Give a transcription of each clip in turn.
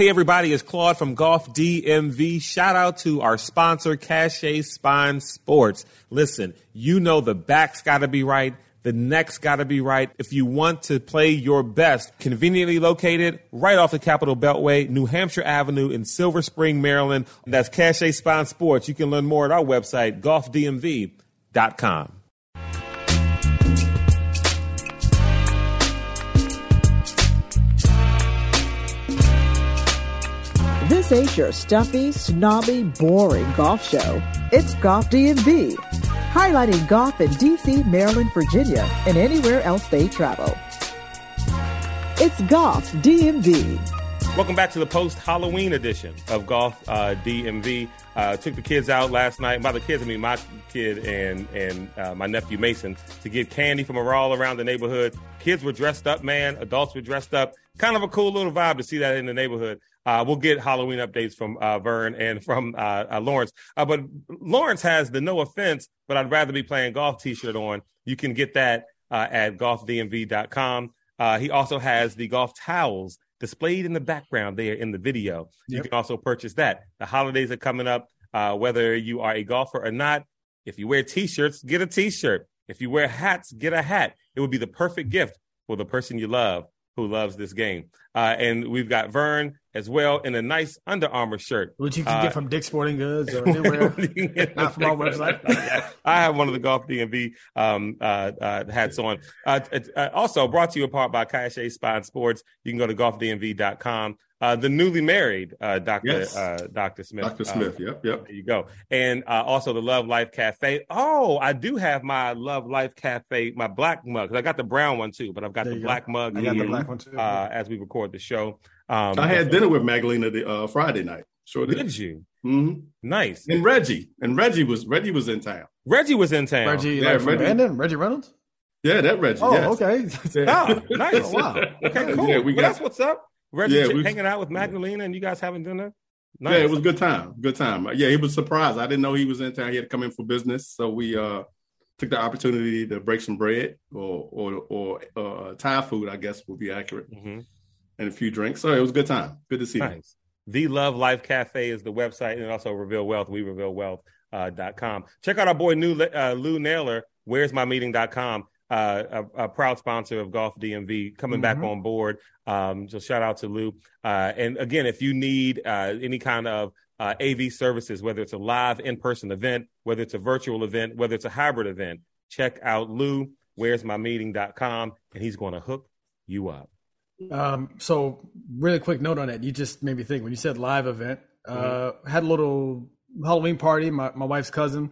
Hey everybody, it's Claude from Golf DMV. Shout out to our sponsor, Cache Spine Sports. Listen, you know the back's gotta be right. The neck's gotta be right. If you want to play your best, conveniently located right off the Capitol Beltway, New Hampshire Avenue in Silver Spring, Maryland. That's Cache Spine Sports. You can learn more at our website, golfdmv.com. Ain't your stuffy, snobby, boring golf show. It's Golf DMV, highlighting golf in DC, Maryland, Virginia, and anywhere else they travel. It's Golf DMV. Welcome back to the post Halloween edition of Golf uh, DMV. Uh, took the kids out last night. By the kids, I mean my kid and and uh, my nephew Mason to get candy from a all around the neighborhood. Kids were dressed up, man. Adults were dressed up. Kind of a cool little vibe to see that in the neighborhood. Uh, we'll get Halloween updates from uh, Vern and from uh, uh Lawrence. Uh, but Lawrence has the no offense, but I'd rather be playing golf T-shirt on. You can get that uh, at golfdmv.com. he also has the golf towels displayed in the background there in the video. Yep. You can also purchase that. The holidays are coming up. whether you are a golfer or not, if you wear T-shirts, get a T-shirt. If you wear hats, get a hat. It would be the perfect gift for the person you love who loves this game. Uh, and we've got Vern as well in a nice Under Armour shirt, which you can uh, get from Dick's Sporting Goods or anywhere, not from our website. I have one of the Golf DMV um, uh, uh, hats on. Uh, uh, also brought to you apart by Cache Spine Sports. You can go to golfdmv.com. Uh, the newly married uh, Dr. Yes. Uh, Dr. Smith. Dr. Smith, yep, yep. There you go. And uh, also the Love Life Cafe. Oh, I do have my Love Life Cafe, my black mug. I got the brown one too, but I've got there the black go. mug. I got the black one too. Uh, as we record the show. Um, I had dinner with Magdalena the uh, Friday night. Sure did. Did you? Mm-hmm. Nice. And Reggie. And Reggie was Reggie was in town. Reggie was in town. Reggie, yeah, like Reggie. Brandon? Reggie Reynolds? Yeah, that Reggie. Oh, yes. okay. oh, nice. Oh, wow. Okay, cool. Yeah, we well, got, that's what's up. Reggie yeah, we, hanging out with Magdalena and you guys having dinner? Nice. Yeah, it was a good time. Good time. Yeah, he was surprised. I didn't know he was in town. He had to come in for business. So we uh took the opportunity to break some bread or or or uh, Thai food, I guess would be accurate, mm-hmm. And a few drinks. So it was a good time. Good to see nice. you. The Love Life Cafe is the website, and also Reveal Wealth. We reveal wealth. Uh, dot com. Check out our boy New uh, Lou Naylor. Where's my meeting.com uh, a, a, proud sponsor of Golf DMV, coming mm-hmm. back on board. Um, so shout out to Lou. Uh, and again, if you need uh, any kind of uh, AV services, whether it's a live in-person event, whether it's a virtual event, whether it's a hybrid event, check out Lou. Where's my meeting.com and he's going to hook you up. Um, so really quick note on that. You just made me think when you said live event, uh, mm-hmm. had a little Halloween party. My, my wife's cousin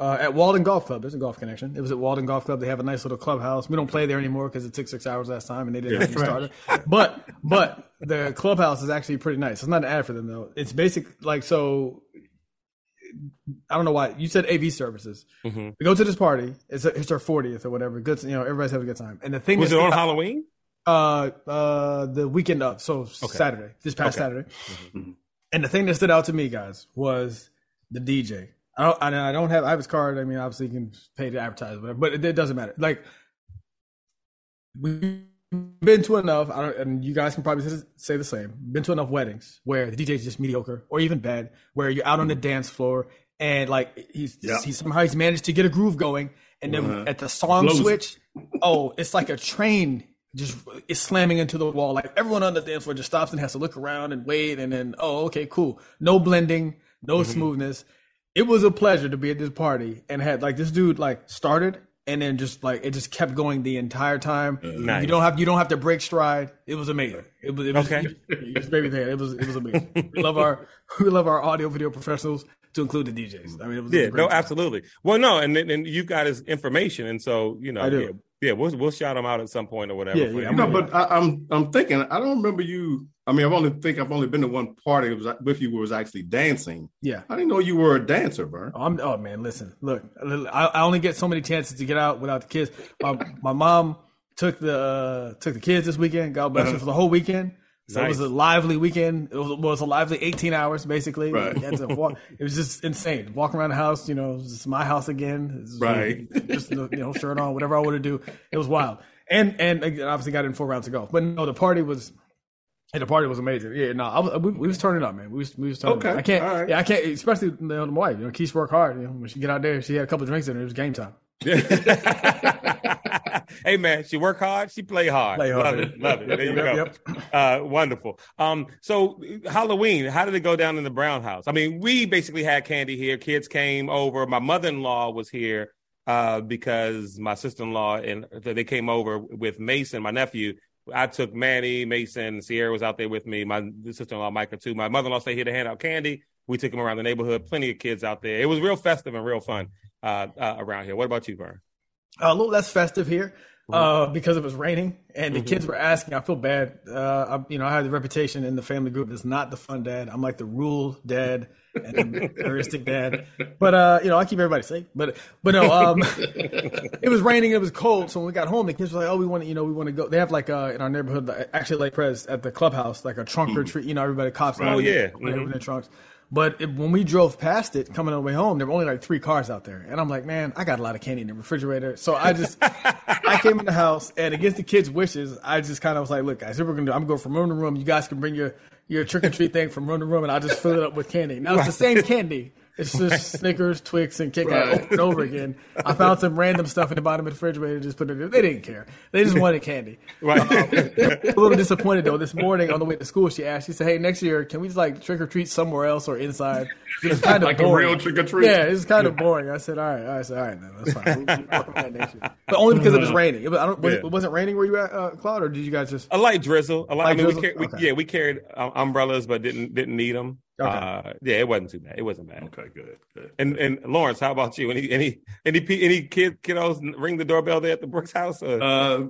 uh, at Walden Golf Club. There's a golf connection. It was at Walden Golf Club. They have a nice little clubhouse. We don't play there anymore because it took six hours last time and they didn't yeah, have any starter. But but the clubhouse is actually pretty nice. It's not an ad for them though. It's basic like so. I don't know why you said AV services. Mm-hmm. We go to this party. It's a, it's our 40th or whatever. Good, you know, everybody's having a good time. And the thing was it on Halloween? Uh, uh, the weekend of so okay. Saturday, this past okay. Saturday. Mm-hmm. And the thing that stood out to me, guys, was the DJ. I don't, I don't have I have his card. I mean, obviously you can pay to advertise, whatever, but it, it doesn't matter. Like we've been to enough, I don't, and you guys can probably say the same. Been to enough weddings where the DJ is just mediocre or even bad, where you're out on the dance floor and like he's yeah. he somehow he's managed to get a groove going, and then uh-huh. at the song Blows. switch, oh, it's like a train just is slamming into the wall. Like everyone on the dance floor just stops and has to look around and wait, and then oh, okay, cool, no blending, no mm-hmm. smoothness it was a pleasure to be at this party and had like this dude like started and then just like it just kept going the entire time. Nice. You don't have you don't have to break stride. It was amazing. It was, it was okay. It, it, it was it was amazing. we love our we love our audio video professionals to include the DJs. I mean, it was, yeah, no, time. absolutely. Well, no, and and you got his information, and so you know, I do. Yeah, yeah, we'll we'll shout them out at some point or whatever. Yeah, yeah. No, but I, am I'm, I'm thinking I don't remember you. I mean, I've only think I've only been to one party was with you where was actually dancing. Yeah, I didn't know you were a dancer, bro. Oh, I'm, oh man, listen, look, I, I, only get so many chances to get out without the kids. My my mom took the uh, took the kids this weekend. God bless her for the whole weekend. So nice. it was a lively weekend. It was, it was, a lively 18 hours, basically. Right. Walk, it was just insane. Walking around the house, you know, it's my house again. right. Just, you know, shirt on, whatever I wanted to do. It was wild. And, and obviously got in four rounds of golf. But no, the party was, And the party was amazing. Yeah, no, I was, we, we was turning up, man. We was, we was turning Okay, up. I can't, right. yeah, I can't, especially you know, my wife. You know, Keith worked hard. You know, when she get out there, she had a couple drinks in her. It was game time. hey man, she work hard, she play hard. Play hard. Love it, love it. There you Yep, go. Uh, wonderful. Um, so Halloween, how did it go down in the Brown house? I mean, we basically had candy here. Kids came over. My mother-in-law was here uh, because my sister-in-law and they came over with Mason, my nephew. I took Manny, Mason, Sierra was out there with me. My sister-in-law, Micah, too. My mother-in-law stayed here to hand out candy. We took them around the neighborhood. Plenty of kids out there. It was real festive and real fun uh, uh, around here. What about you, Vern? A little less festive here uh, because it was raining and the kids were asking. I feel bad. Uh, I, you know, I had the reputation in the family group as not the fun dad. I'm like the rule dad and the heuristic dad. But uh, you know, I keep everybody safe. But but no, um, it was raining. It was cold. So when we got home, the kids were like, "Oh, we want to, you know, we want to go." They have like uh, in our neighborhood, actually, like Prez at the clubhouse, like a trunk or treat. You know, everybody cops. Oh, yeah. Mhm. open their trunks. But it, when we drove past it, coming on the way home, there were only like three cars out there, and I'm like, man, I got a lot of candy in the refrigerator. So I just, I came in the house, and against the kids' wishes, I just kind of was like, look, guys, what we're gonna do. I'm gonna go from room to room. You guys can bring your your trick or treat thing from room to room, and I'll just fill it up with candy. Now it's the same candy. It's just Snickers, Twix, and Kit Kat Right. over and over again. I found some random stuff in the bottom of the refrigerator, just put it. in. They didn't care. They just wanted candy. Right. a little disappointed though. This morning on the way to school, she asked. She said, "Hey, next year, can we just like trick or treat somewhere else or inside?" It's kind of Like a boring. real trick or treat. Yeah, it's kind of boring. I said, "All right, all right, I said, all right, then that's fine." We'll- we'll that next year. But only because it was raining. It was, I don't, was, Yeah. it wasn't raining where you at, uh, Claude, or did you guys just? a light drizzle. A light, I mean, drizzle? we, carried, we yeah, we carried um, umbrellas, but didn't didn't need them. Okay. Uh, yeah, it wasn't too bad. It wasn't bad. Okay, good, good. And and Lawrence, how about you? Any any any any kid kiddos ring the doorbell there at the Brooks house? Or? Uh,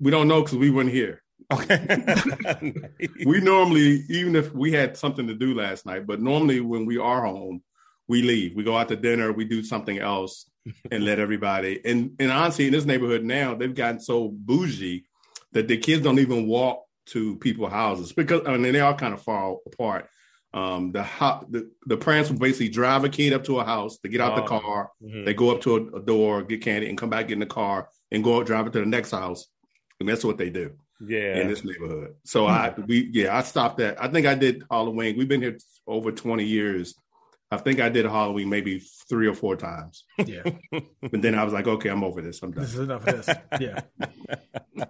we don't know because we weren't here. okay. We normally, even if we had something to do last night, but normally when we are home, we leave. We go out to dinner. We do something else and let everybody. And and honestly, in this neighborhood now, they've gotten so bougie that the kids don't even walk to people's houses because I mean they are kind of far apart. Um, the, ho- the the parents will basically drive a kid up to a house. They get out the Oh. car. Mhm. They go up to a, a door, get candy, and come back in the car and go out drive it to the next house. And that's what they do yeah. in this neighborhood. So I we yeah, I stopped that. I think I did Halloween. We've been here over 20 years. I think I did Halloween maybe three or four times. Yeah, But then I was like, okay, I'm over this. I'm done. this is enough of this. Yeah,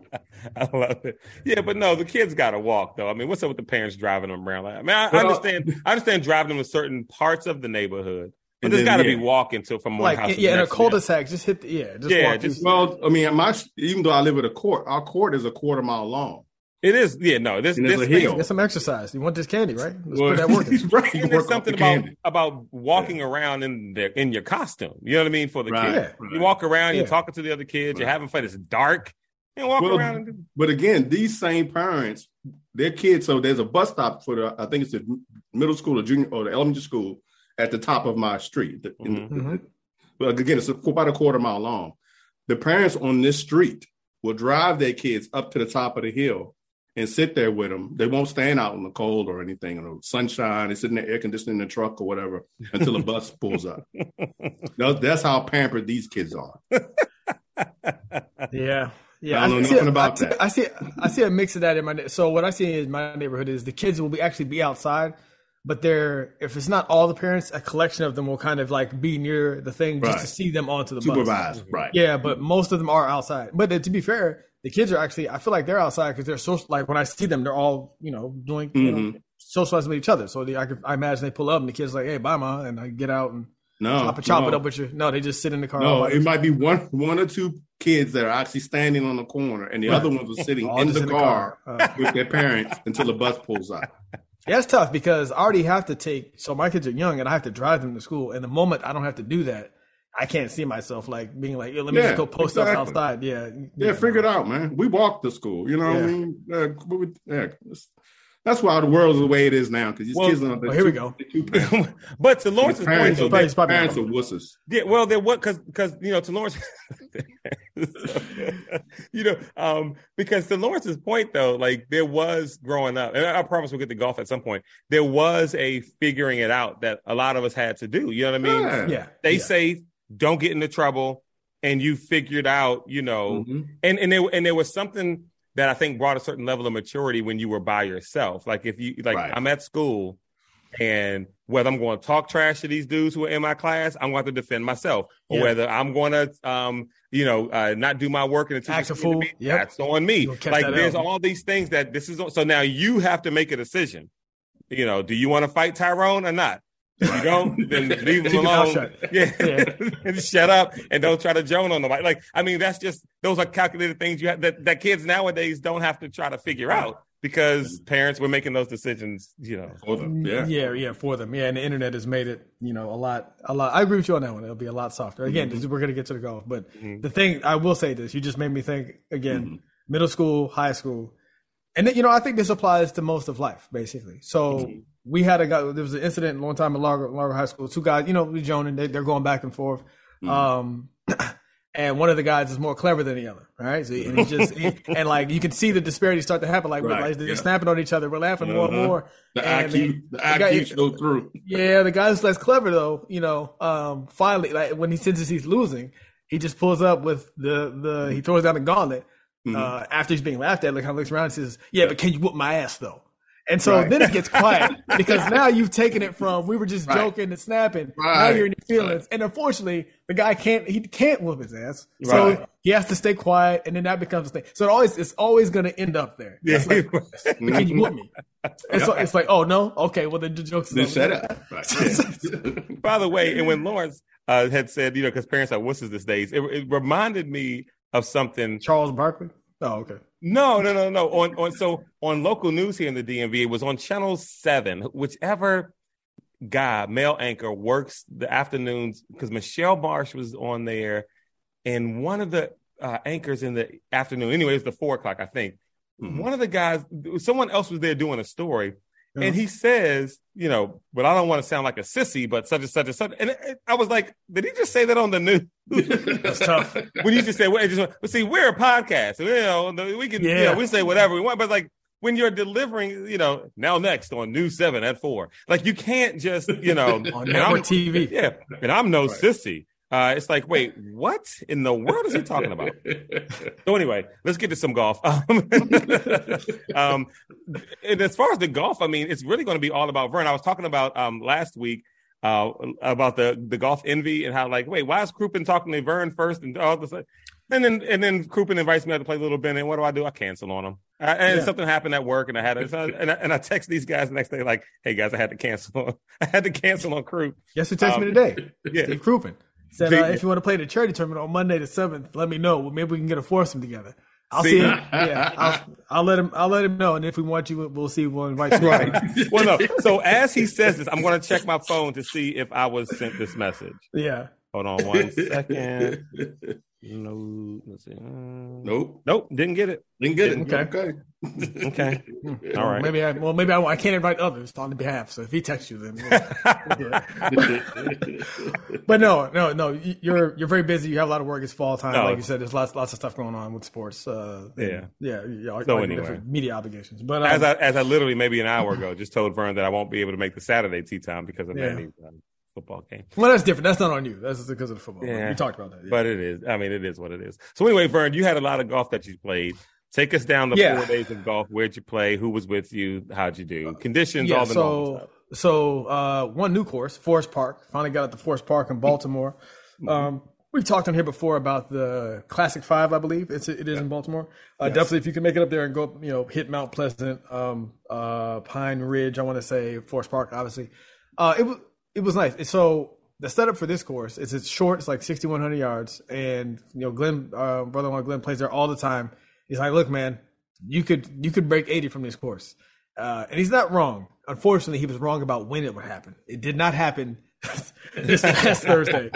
I love it. Yeah, but no, the kids got to walk though. I mean, what's up with the parents driving them around? Like, I mean, I, I understand. I understand driving them to certain parts of the neighborhood, but And there's then, got to yeah. be walking to from one house. like to yeah, the in a cul-de-sac, just hit. The, yeah, just Yeah, walk. just- Well, I mean, my even though I live at a court, our court is a quarter mile long. It is. Yeah, no. This And this a thing- Get some exercise. You want this candy, right? Let's Well, put that work in. right, you And there's work the something about candy. about walking around in the in your costume. You know what I mean for the Right, kids. Yeah. You walk around, you're talking to the other kids, you're having fun. It's dark. You walk Well, around. And, But again, these same parents, their kids. So there's a bus stop for the. I think it's the middle school or junior or the elementary school at the top of my street. The- in the- Mhm. Mhm. But again, it's about a quarter mile long. The parents on this street will drive their kids up to the top of the hill and sit there with them. They won't stand out in the cold or anything, or the sunshine. They sit in the air conditioning in the truck or whatever until the bus pulls up. That's- That's how pampered these kids are. Yeah. Yeah, I don't know see, nothing about I see, that. I see, I see a mix of that in my. So what I see in my neighborhood is the kids will be actually be outside, but they're if it's not all the parents, a collection of them will kind of like be near the thing just to see them onto the bus. Supervised, right? Yeah, but most of them are outside. But to be fair, the kids are actually. I feel like they're outside because they're social. Like when I see them, they're all you know doing you know, socializing with each other. So they, I, could, I imagine they pull up and the kids like, "Hey, bye, ma," and I get out and No, chop, it- chop no. it up with you. No, they just sit in the car. No, it might be one one or two kids that are actually standing on the corner, and the Right. other ones are sitting All in just the, car, Uh, with their parents until the bus pulls up. Yeah, it's tough because I already have to take. So my kids are young, and I have to drive them to school. And the moment I don't have to do that, I can't see myself like being like, "Let me Yeah, just go post exactly. up outside." Yeah, Yeah, figure it out, man. We walk to school, you know what I Yeah. mean? Uh, we yeah, that's why the world's the way it is now because these Well, kids are. well, here we go. They're too parents. but to Lawrence's point, parents, though, are, probably- it's probably- parents are wusses. Yeah, well, there what because because you know to Lawrence, you know, um, because to Lawrence's point though, like there was growing up, and I, I promise we'll get to golf at some point. There was a figuring it out that a lot of us had to do. You know what I mean? Yeah. yeah. Stay yeah. safe, don't get into trouble, and you figured out, you know, Mhm. and and there and there was something that I think brought a certain level of maturity when you were by yourself. Like if you like, Right. I'm at school, and whether I'm going to talk trash to these dudes who are in my class, I'm going to have to defend myself, or Yeah. whether I'm going to, um, you know, uh, not do my work and the Act a teacher's screaming fool. me, Yep. that's on me. Like there's L. all these things that this is. So now you have to make a decision. You know, do you want to fight Tyrone or not? If you don't, then leave Keep him your mouth alone. shut. Yeah, Yeah. and shut up and don't try to joan on nobody. Like, I mean, that's just those are calculated things you have that, that kids nowadays don't have to try to figure out because parents were making those decisions. You know, For them. Yeah. yeah, yeah, for them. Yeah, and the internet has made it, you know, a lot, a lot. I agree with you on that one. It'll be a lot softer. Again, Mm-hmm. we're gonna get to the golf, but the thing I will say this: you just made me think again. Mm-hmm. Middle school, high school, and then, you know, I think this applies to most of life, basically. So Mm-hmm. We had a guy. There was an incident a long time in Largo, Largo High School. Two guys, you know, Joan and they, they're going back and forth. Mm-hmm. Um, and one of the guys is more clever than the other, right? So, and he just he- and like you can see the disparity start to happen. Like, we're, Right, like they're yeah. snapping on each other. We're laughing more and Uh-huh. more. The And IQ, the the guy- IQ show through. yeah, the guy who's less clever though, you know, um, finally, like when he senses he's losing, he just pulls up with the the he throws down the gauntlet Mm-hmm. uh, after he's being laughed at. Like, kind of looks around and says, "Yeah, but can you whoop my ass though?" And so Right. then it gets quiet because now you've taken it from we were just Right. joking and snapping. Now Right. you're in your feelings, and unfortunately, the guy can't he can't whoop his ass, so Right. he has to stay quiet, and then that becomes a thing. So it always it's always going to end up there. yeah. It's like, can you whoop me? It's, like, it's like, oh no, okay, well then the joke's Then shut up. By the way, and when Lawrence uh, had said, you know, because parents are wusses these days, it, it reminded me of something. Charles Barkley. Oh, okay. No, no, no, no. On on so on local news here in the DMV, it was on Channel Seven. Whichever guy, male anchor, works the afternoons because Michelle Marsh was on there, and one of the uh, anchors in the afternoon. Anyway, it's the four o'clock, I think. Mhm. One of the guys, someone else was there doing a story, Yeah. and uh-huh. he says, you know, but I don't want to sound like a sissy, but such and such and such. And it- I was like, did he just say that on the news? That's tough. when you just say, well, just, but see, we're a podcast. You know, we can, you Yeah. know, we say whatever we want, but like when you're delivering, you know, now next on News Seven at four, like you can't just, you know, On network TV. yeah, and I'm no Right. sissy. Uh, it's like, wait, what in the world is he talking about? So anyway, let's get to some golf. Um, um, and as far as the golf, I mean, it's really going to be all about Vern. I was talking about um, last week uh, about the the golf envy and how like, wait, why is Crouppen talking to Vern first and all this? And then and then Crouppen invites me out to play a little bit, and what do I do? I cancel on him. Uh, and Yeah. something happened at work, and I had so- and I, and I text these guys the next day like, hey guys, I had to cancel. On, I had to cancel on Croup. Yes, he texted me Um, today. Yeah, Steve Crouppen said, See- uh, if you want to play the charity tournament on Monday the seventh, let me know. Well, maybe we can get a foursome together. I'll See? see, him. Yeah, I'll, I'll let him. I'll let him know. And if we want you, we'll see. We'll invite you. Right. well, no. So as he says this, I'm going to check my phone to see if I was sent this message. Yeah. Hold on one second. No, let's see. Uh, nope. Nope, didn't get it. Didn't get it. Okay. Okay. Okay. All right. Maybe I. Well, maybe I, I can't invite others on the behalf. So if he texts you, then. we'll but no, no, no. you- You're you're very busy. You have a lot of work. It's fall time, No. like you said. There's lots lots of stuff going on with sports. Uh, Yeah. yeah, yeah. all- So all your anyway. media obligations. But um, As I as I literally maybe an hour ago just told Vern that I won't be able to make the Saturday tea time because of Yeah. Manny's um, football game. well, that's different. That's not on you. That's because of the football. Yeah. We talked about that. yeah. But it is. I mean, it is what it is. So anyway, Vern, you had a lot of golf that you played. Take us down the Yeah. four days of golf. Where'd you play? Who was with you? How'd you do? Conditions, yeah, all the so so uh, one new course, Forest Park. Finally got at the Forest Park in Baltimore. Mm-hmm. Um, we've talked on here before about the Classic Five, I believe it's it is in Baltimore. Uh, Definitely, if you can make it up there and go, you know, hit Mount Pleasant, um, uh, Pine Ridge. I want to say Forest Park, obviously. Uh, it was it was nice. So the setup for this course is it's short. It's like sixty one hundred yards, and you know, Glenn, uh, brother-in-law Glenn plays there all the time. He's like, look, man, you could you could break eighty from this course. Uh, and he's not wrong. Unfortunately, he was wrong about when it would happen. It did not happen this past Thursday.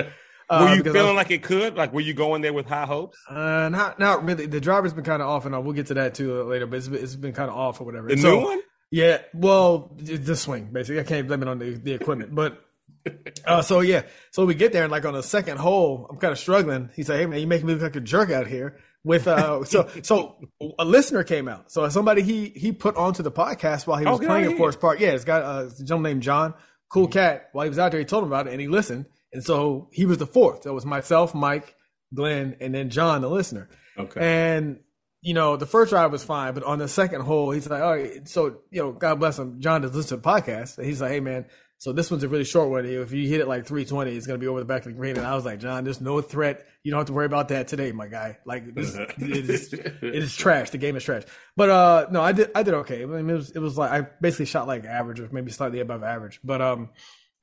Uh, Were you feeling was- like it could? Like, were you going there with high hopes? uh, not not really. The driver's been kind of off and on. We'll get to that too later, but it's been, it's been kind of off or whatever. The So- new one? Yeah, well, the swing basically. I can't blame it on the, the equipment, but uh, so yeah, so we get there and like on the second hole, I'm kind of struggling. He's like, "Hey man, you make me look like a jerk out here." With uh, so so a listener came out. So somebody he he put onto the podcast while he was Okay. playing at Forest Park. Yeah, it's got uh, a gentleman named John, cool cat. While he was out there, he told him about it and he listened. And so he was the fourth. So it was myself, Mike, Glenn, and then John, the listener. Okay. And you know, the first drive was fine, but on the second hole, he's like, all right, so, you know, God bless him. John does listen to podcasts. And he's like, hey, man, so this one's a really short one. If you hit it like 320, it's going to be over the back of the green. And I was like, John, there's no threat. You don't have to worry about that today, my guy. Like, this, it, is, it is trash. The game is trash. But, uh, no, I did, I did okay. I mean, it was, it was like, I basically shot like average or maybe slightly above average. But, um,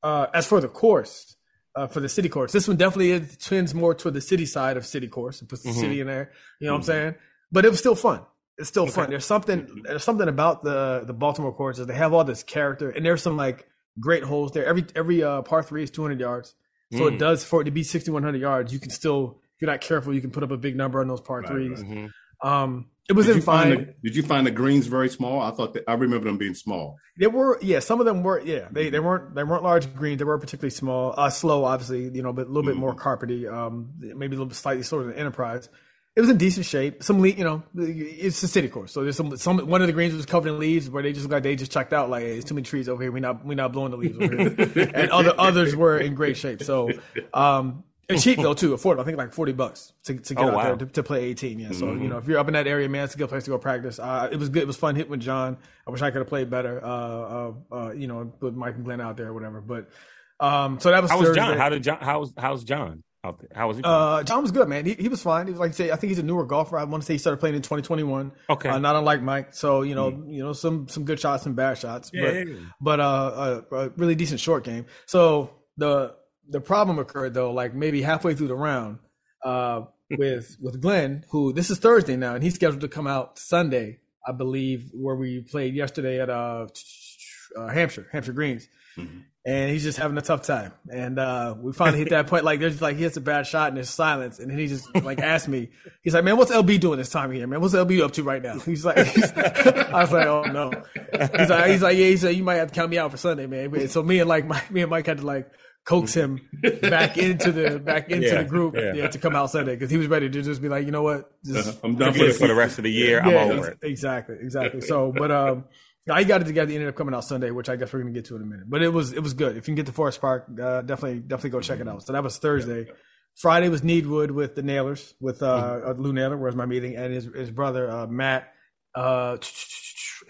uh, as for the course, uh, for the city course, this one definitely tends more toward the city side of city course. It puts the mm-hmm. city in there. You know mm-hmm. what I'm saying? but it was still fun. It's still okay. fun. There's something mm-hmm. there's something about the the Baltimore courses. They have all this character, and there's some like great holes there. Every every uh, par three is 200 yards, so mm. it does for it to be 6100 yards. You can still, if you're not careful, you can put up a big number on those par threes. Right. Mm-hmm. Um, it was did in fine. The, did you find the greens very small? I thought that, I remember them being small. They were, yeah. Some of them were, yeah. They they weren't they weren't large greens. They were particularly small, uh, slow, obviously, you know, but a little bit more carpety. Um, maybe a little bit slightly slower than Enterprise it was in decent shape. Some le- you know, it's a city course, so there's some some one of the greens was covered in leaves where they just like they just checked out like hey, there's too many trees over here. We not we not blowing the leaves over here, and other others were in great shape. So, um, and cheap though too, affordable. I think like forty bucks to, to get oh, out wow. there to, to, play eighteen. Yeah, so mm-hmm. you know if you're up in that area, man, it's a good place to go practice. Uh, it was good. It was fun hitting with John. I wish I could have played better. Uh, uh, uh, you know, with Mike and Glenn out there or whatever. But um, so that was. How was John? How did John? How's how's John? How was he? Uh, John was good, man. He, he was fine. He was like I say, I think he's a newer golfer. I want to say he started playing in 2021. Okay, uh, not unlike Mike. So you know, mm. you know, some some good shots and bad shots, yeah, but yeah, yeah. but uh, a, a, really decent short game. So the the problem occurred though, like maybe halfway through the round, uh, with with Glenn, who this is Thursday now, and he's scheduled to come out Sunday, I believe, where we played yesterday at uh, uh Hampshire, Hampshire Greens. Mm-hmm and he's just having a tough time. And uh, we finally hit that point. Like there's like he hits a bad shot and there's silence, and then he just like asked me. He's like, "Man, what's LB doing this time of year, man? What's LB up to right now?" He's like, he's, I was like, "Oh no." He's like, he's like, yeah. He said, "You might have to count me out for Sunday, man." So me and like my, me and Mike had to like coax him back into the back into yeah, the group yeah. yeah. to come out Sunday because he was ready to just be like, you know what, just, uh, I'm done for, for the rest of the year. I'm over it. Exactly, exactly. So, but um, I got it together. It ended up coming out Sunday, which I guess we're gonna get to in a minute. But it was it was good. If you can get to Forest Park, uh, definitely definitely go check it out. So that was Thursday. Friday was Needwood with the Naylors with uh, mm-hmm. Uh, Lou Naylor, where's my meeting, and his his brother uh, Matt uh,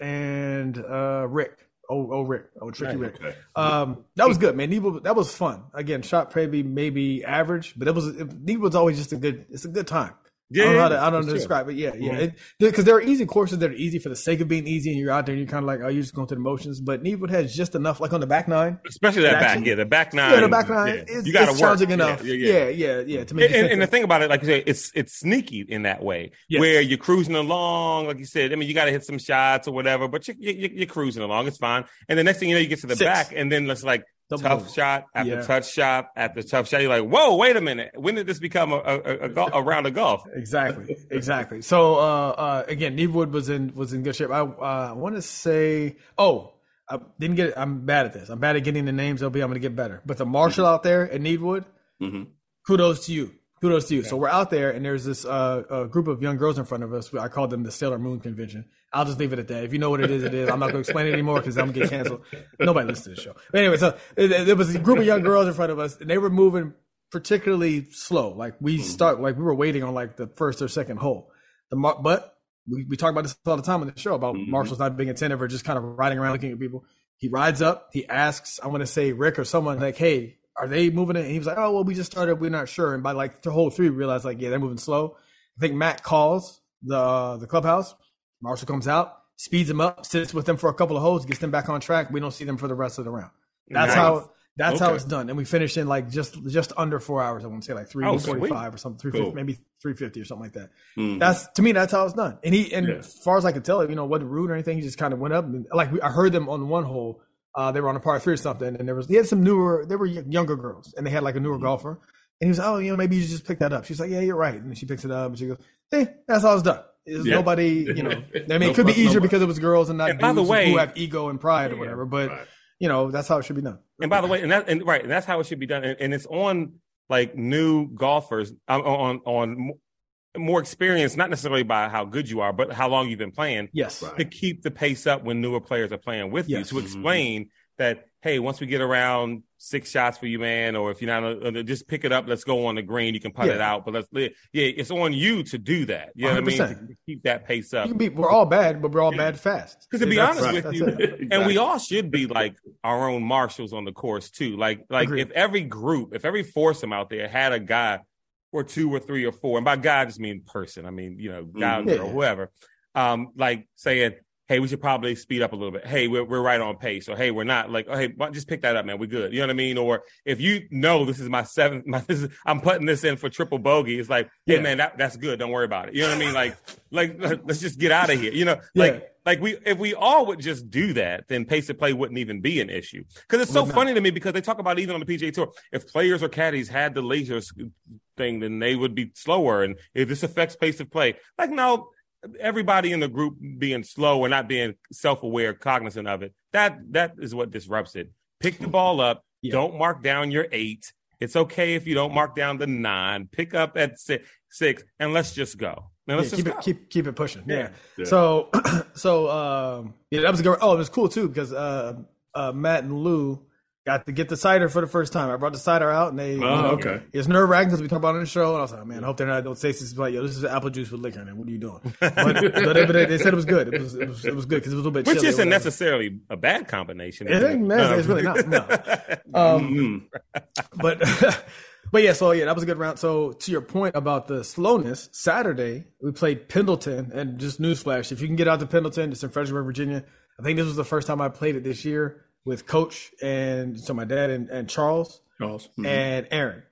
and uh, Rick. Oh, oh, Rick. Oh, tricky Rick. Um, that was good, man. Needwood, that was fun. Again, shot maybe maybe average, but it was it, Needwood's always just a good. It's a good time. Yeah, I don't know how to, I don't know describe it. Yeah, yeah. Because mm-hmm. there are easy courses that are easy for the sake of being easy, and you're out there and you're kind of like, oh, you're just going through the motions. But Needwood has just enough, like on the back nine, especially that back, yeah, the back nine. Yeah, the back nine. Yeah. Is, you got to work enough. Yeah, yeah, yeah, yeah. yeah to make and, and, and the thing about it, like you said, it's it's sneaky in that way, yes. where you're cruising along, like you said. I mean, you got to hit some shots or whatever, but you're, you're, you're, cruising along. It's fine. And the next thing you know, you get to the Six. back, and then it's like Double tough shot after yeah. tough shot after tough shot. You're like, whoa, wait a minute. When did this become a, a, a, a round of golf? exactly, exactly. So uh, uh, again, Needwood was in was in good shape. I uh, want to say, oh, I didn't get. It. I'm bad at this. I'm bad at getting the names. LB, I'm going to get better. But the marshal mm-hmm. out there at Needwood, mm-hmm. kudos to you. Kudos to you. Okay. So we're out there, and there's this uh, group of young girls in front of us. I call them the Sailor Moon Convention. I'll just leave it at that. If you know what it is, it is. I'm not going to explain it anymore because I'm going to get canceled. Nobody listens to the show. But anyway, so there was a group of young girls in front of us, and they were moving particularly slow. Like we mm-hmm. start, like we were waiting on like the first or second hole. The but we, we talk about this all the time on the show about mm-hmm. Marshall's not being attentive or just kind of riding around looking at people. He rides up, he asks, I want to say Rick or someone like, "Hey, are they moving it?" And he was like, "Oh, well, we just started. We're not sure." And by like the whole three, we realized like, yeah, they're moving slow. I think Matt calls the uh, the clubhouse. Marshall comes out, speeds them up, sits with them for a couple of holes, gets them back on track. We don't see them for the rest of the round. That's nice. how that's okay. how it's done. And we finished in like just just under four hours. I want to say like three forty five or something, three cool. maybe three fifty or something like that. Mm-hmm. That's to me that's how it's done. And he and yeah. as far as I could tell, you know, wasn't rude or anything. He just kind of went up and like I heard them on one hole. Uh, they were on a par three or something, and there was he had some newer. They were younger girls, and they had like a newer mm-hmm. golfer. And he was, oh, you know, maybe you just pick that up. She's like, yeah, you're right. And she picks it up, and she goes, hey, that's how it's done. Is yeah. nobody, you know, I mean, no, it could be easier because it was girls and not and by the way, who have ego and pride or whatever, but right. you know, that's how it should be done. And by the way, and that, and right, and that's how it should be done. And, and it's on like new golfers um, on, on, more experience, not necessarily by how good you are, but how long you've been playing. Yes. To keep the pace up when newer players are playing with yes. you, to mm-hmm. explain mm-hmm. that hey, once we get around six shots for you, man, or if you're not, uh, just pick it up. Let's go on the green. You can putt Yeah. it out, but let's, yeah, it's on you to do that. You know what I mean? To keep that pace up. You can be, we're all bad, but we're all bad fast. Because to be That's- honest with that's you, it. and we all should be like our own marshals on the course too. Like, like Agreed. if every group, if every foursome out there had a guy or two or three or four, and by guy I just mean person. I mean, you know, guy or whoever. Um, like saying, "Hey, we should probably speed up a little bit. Hey, we're we're right on pace." Or, "Hey, we're not." Like, "Oh, hey, just pick that up, man. We're good." You know what I mean? Or if you know this is my seventh, my, this is, I'm putting this in for triple bogey. It's like, "Hey, Yeah. man, that, that's good. Don't worry about it." You know what I mean? Like, like let's just get out of here. You know, like Yeah. like we if we all would just do that, then pace of play wouldn't even be an issue. Because it's so not. funny to me because they talk about even on the PGA Tour, if players or caddies had the laser thing, then they would be slower, and if this affects pace of play, like no, everybody in the group being slow or not being self aware, cognizant of it, that that is what disrupts it. Pick the ball up. Yeah. Don't mark down your eight. It's okay if you don't mark down the nine. Pick up at six, six and let's just go. Now let's Yeah, just keep go. it keep keep it pushing. Yeah. Yeah. So so um yeah, that was a good. Oh, it was cool too because uh, uh Matt and Lou got to get the cider for the first time. I brought the cider out and they you Oh, know, okay. It's nerve wracking because we talked about it on the show, and I was like, man, I hope they're not don't say this is like, yo, this is apple juice with liquor in it. What are you doing? But, but, they, but they, said it was good. It was it was, it was good because it was a little bit Which isn't necessarily a bad combination. It ain't necessarily- it's really not, no. Um, Mhm. but but yeah, so yeah, that was a good round. So to your point about the slowness, Saturday we played Pendleton, and just newsflash: if you can get out to Pendleton, it's in Fredericksburg, Virginia. I think this was the first time I played it this year with Coach and so my dad and, and Charles Charles. Mhm. and Aaron.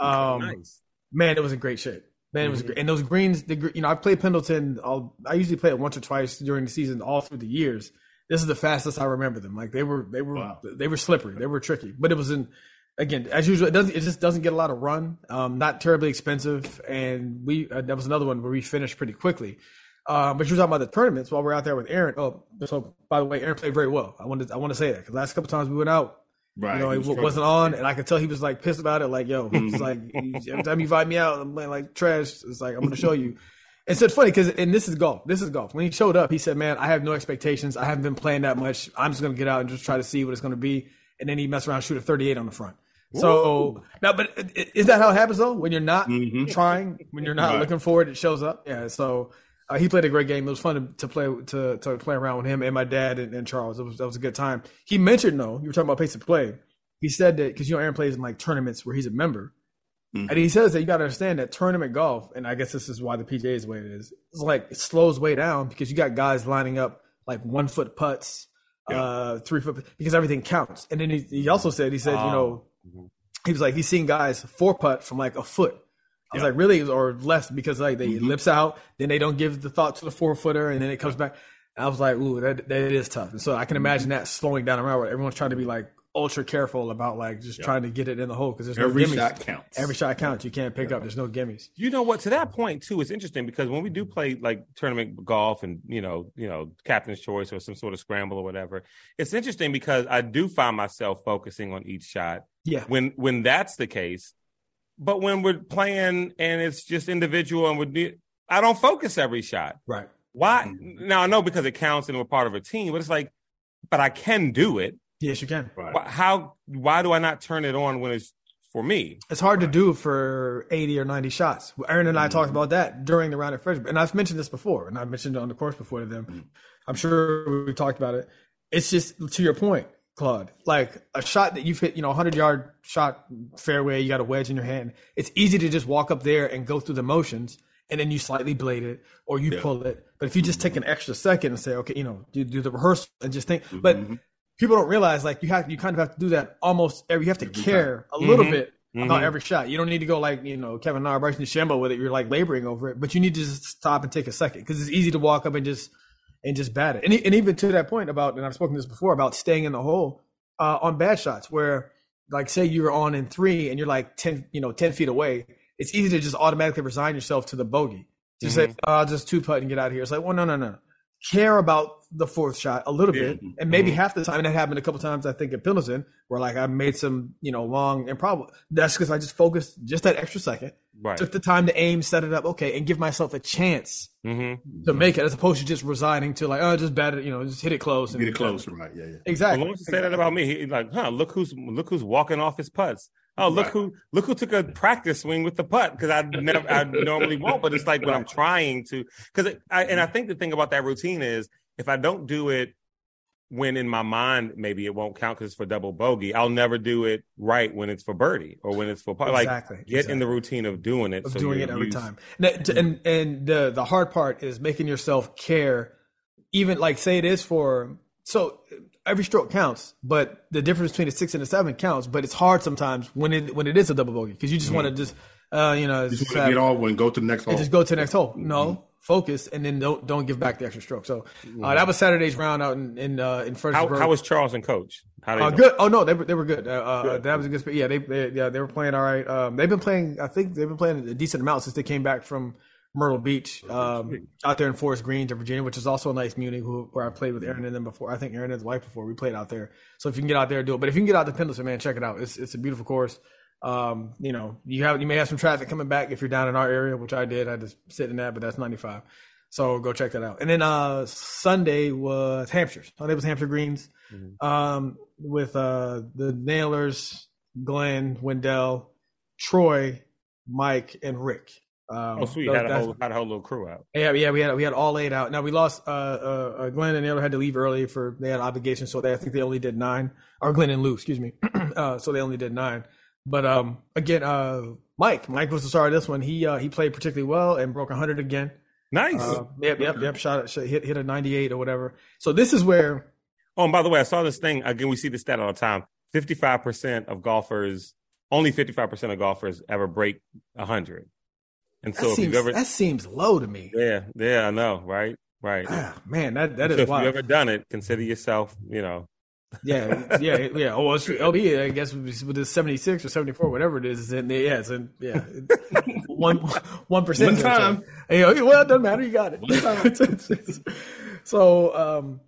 Um, nice. man, it was a great shape. Man, it was great. And those greens, the gre- you know, I played Pendleton. I'll, I usually play it once or twice during the season, all through the years. This is the fastest I remember them. Like they were, they were, Wow. they were slippery. They were tricky. But it was in, again, as usual. It doesn't, it just doesn't get a lot of run. Um, not terribly expensive. And we, uh, that was another one where we finished pretty quickly. Um, but you were talking about the tournaments while we're out there with Aaron. Oh, so by the way, Aaron played very well. I wanted, I want to say that because last couple times we went out, right. you know, he was w- wasn't on, and I could tell he was like pissed about it. Like, yo, it's like every time you invite me out, I'm playing like trash. It's like I'm going to show you. And so it's funny because, and this is golf. This is golf. When he showed up, he said, "Man, I have no expectations. I haven't been playing that much. I'm just going to get out and just try to see what it's going to be." And then he messed around, shoot a 38 on the front. So now, but is that how it happens though? When you're not Mhm. trying, when you're not Right. looking for it, it shows up. Yeah. So uh, he played a great game. It was fun to, to play to to play around with him and my dad and, and Charles. It was that was a good time. He mentioned though, you were talking about pace of play. He said that because you know Aaron plays in like tournaments where he's a member, Mhm. and he says that you got to understand that tournament golf, and I guess this is why the PGA is the way it is. It's like it slows way down because you got guys lining up like one foot putts, Yeah. uh, three foot because everything counts. And then he, he also said he said you know Mhm. he was like he's seen guys four putt from like a foot. I was Yeah. like, really, or less because like they Mhm. lips out, then they don't give the thought to the four footer, and then it comes back. And I was like, ooh, that that is tough. And so I can imagine that slowing down around where everyone's trying to be like ultra careful about like just trying to get it in the hole because there's no Every gimmies. shot counts. Every shot counts. You can't pick up. There's no gimmies. You know what? To that point too, it's interesting because when we do play like tournament golf and you know, you know, captain's choice or some sort of scramble or whatever, it's interesting because I do find myself focusing on each shot Yeah. when when that's the case. But when we're playing and it's just individual and we I don't focus every shot. Right. Why? Mm-hmm. Now I know because it counts and we're part of a team, but it's like, but I can do it. Yes, you can. Right. How? Why do I not turn it on when it's for me? It's hard to do for 80 or 90 shots. Aaron and I talked mm-hmm. about that during the round at Fredericksburg. And I've mentioned this before, and I've mentioned it on the course before to them. Mm-hmm. I'm sure we've talked about it. It's just to your point, Claude, like a shot that you've hit, you know, 100 yard shot fairway, you got a wedge in your hand. It's easy to just walk up there and go through the motions, and then you slightly blade it or you Yeah. pull it. But if you just take an extra second and say, okay, you know, do, do the rehearsal and just think, but people don't realize like you have you kind of have to do that almost every you have to Every care a little Mhm. bit about every shot. You don't need to go like you know Kevin Na, Bryson DeChambeau with it. You're like laboring over it, but you need to just stop and take a second because it's easy to walk up and just and just bat it. And, and even to that point about and I've spoken this before about staying in the hole uh, on bad shots where like say you're on in three and you're like ten you know ten feet away. It's easy to just automatically resign yourself to the bogey. Just say, oh, I'll just two putt and get out of here. It's like, well, no, no, no. Care about the fourth shot a little bit, and maybe mm-hmm. half the time. And that happened a couple times, I think, at Pendleton, where like I made some, you know, long improv. That's because I just focused just that extra second, right. took the time to aim, set it up, okay, and give myself a chance mm-hmm. to make it, as opposed to just resigning to like, oh, just bat it, you know, just hit it close. And hit it close, right? Yeah, yeah. Exactly. Well, say that about me. He, like, huh? Look who's look who's walking off his putts. Oh, look right. who look who took a practice swing with the putt because I never I normally won't, but it's like when I'm trying to because I and I mm-hmm. think the thing about that routine is if I don't do it when in my mind maybe it won't count because it's for double bogey, I'll never do it right when it's for birdie or when it's for par. Exactly. Like get exactly. in the routine of doing it. Of so doing it every used... time. And, mm-hmm. and and the the hard part is making yourself care. Even like say it is for so every stroke counts, but the difference between a six and a seven counts. But it's hard sometimes when it when it is a double bogey because you just mm-hmm. want to just uh, you know just want to get all and go to the next hole. just go to the next hole. No, mm-hmm. focus and then don't don't give back the extra stroke. So uh, that was Saturday's round out in in uh, in first. How, how, was Charles and Coach? How uh, good. Oh no, they were they were good. Uh, uh, good. That was a good. Yeah, they, they yeah they were playing all right. Um, they've been playing. I think they've been playing a decent amount since they came back from Myrtle Beach, um, out there in Forest Green, Virginia, which is also a nice community who, where I played with Aaron and them before. I think Aaron and his wife before we played out there. So if you can get out there, do it. But if you can get out to Pendleton, man, check it out. It's it's a beautiful course. Um, you know, you have you may have some traffic coming back if you're down in our area, which I did. I just sit in that, but that's 95. So go check that out. And then uh, Sunday was Hampshire. Sunday was Hampshire Greens mm-hmm. um, with uh, the Naylors, Glenn, Wendell, Troy, Mike, and Rick. Um, oh, sweet! Had a whole had a whole little crew out. Yeah, yeah, we had we had all eight out. Now we lost. Uh, uh, uh Glenn and Naylor had to leave early for they had obligations, so they I think they only did nine. Or Glenn and Lou, excuse me. uh, so they only did nine. But um, again, uh, Mike, Mike was the star of this one. He uh, he played particularly well and broke hundred again. Nice. Uh, yep, yep, yep. Shot, shot hit hit a ninety eight or whatever. So this is where. Oh, and by the way, I saw this thing again. We see this stat all the time. Fifty five percent of golfers, only fifty five percent of golfers ever break hundred. And so, that seems, ever, that seems low to me. Yeah, yeah, I know, right, right. Ah, man, that that so is. If wild. you've ever done it, consider yourself, you know. yeah, yeah, yeah. Oh, it's LB, I guess with the seventy six or seventy four, whatever it is, and yeah, it's in, yeah, one one percent. One time. So, well, it doesn't matter. You got it. so, um,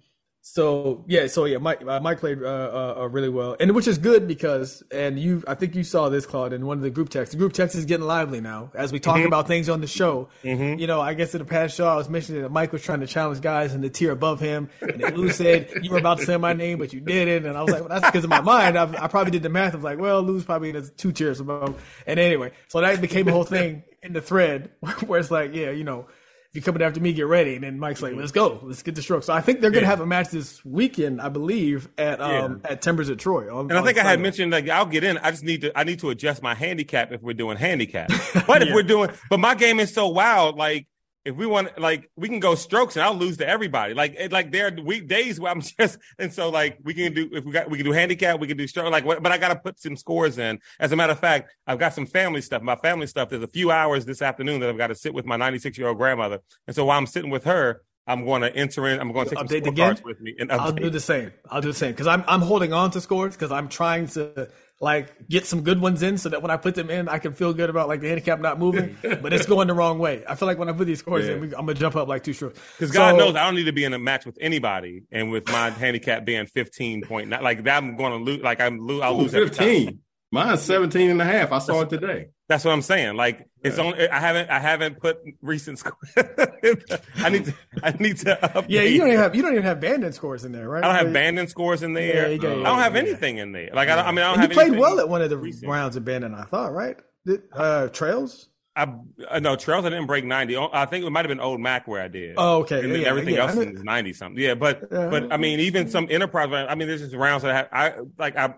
so yeah, so yeah, Mike uh, Mike played uh, uh, uh, really well, and which is good because and you I think you saw this Claude in one of the group texts. The group text is getting lively now as we talk mm-hmm. about things on the show. Mm-hmm. You know, I guess in the past show I was mentioning that Mike was trying to challenge guys in the tier above him, and then Lou said you were about to say my name but you didn't, and I was like, well, that's because in my mind I, I probably did the math. I was like, well, Lou's probably in two tiers above, and anyway, so that became a whole thing in the thread where it's like, yeah, you know if you're coming after me, get ready. And then Mike's like, let's go, let's get the stroke. So I think they're going to yeah. have a match this weekend, I believe, at um yeah. at Timbers at Troy. On, and I think I had mentioned like I'll get in. I just need to I need to adjust my handicap if we're doing handicap. But if we're doing, but my game is so wild, like if we want like we can go strokes and I'll lose to everybody. Like it, like there are weekdays where I'm just and so like we can do if we got we can do handicap, we can do stroke like what, but I got to put some scores in. As a matter of fact, I've got some family stuff. My family stuff. There's a few hours this afternoon that I've got to sit with my 96 year old grandmother, and so while I'm sitting with her, I'm going to enter in. I'm going to take update some again with me. And I'll do the same. I'll do the same because I'm I'm holding on to scores because I'm trying to like get some good ones in so that when I put them in, I can feel good about like the handicap not moving, but it's going the wrong way. I feel like when I put these scores yeah. in, I'm gonna jump up like two strokes. Because God knows I don't need to be in a match with anybody, and with my handicap being 15 point, not like that, I'm going to lose. Like I'm, lo- I'll Ooh, lose 15. Mine's 17 and a half. I saw it today. That's what I'm saying. Like it's only I haven't. I haven't put recent scores. I need to. I need to. Update. Yeah, you don't even have. You don't even have Bandon scores in there, right? I don't have Bandon scores in there. Yeah, yeah, I don't have anything in there. Like I, don't, I mean, I don't and have. You played well at one of the recent. rounds of Bandon. I thought, right? Did, uh, trails. I uh, no trails. I didn't break ninety. I think it might have been Old Mac where I did. Oh, okay. And yeah, everything yeah. else is ninety something. Yeah, but but I mean, even some enterprise. I mean, there's just rounds that I have. I like I,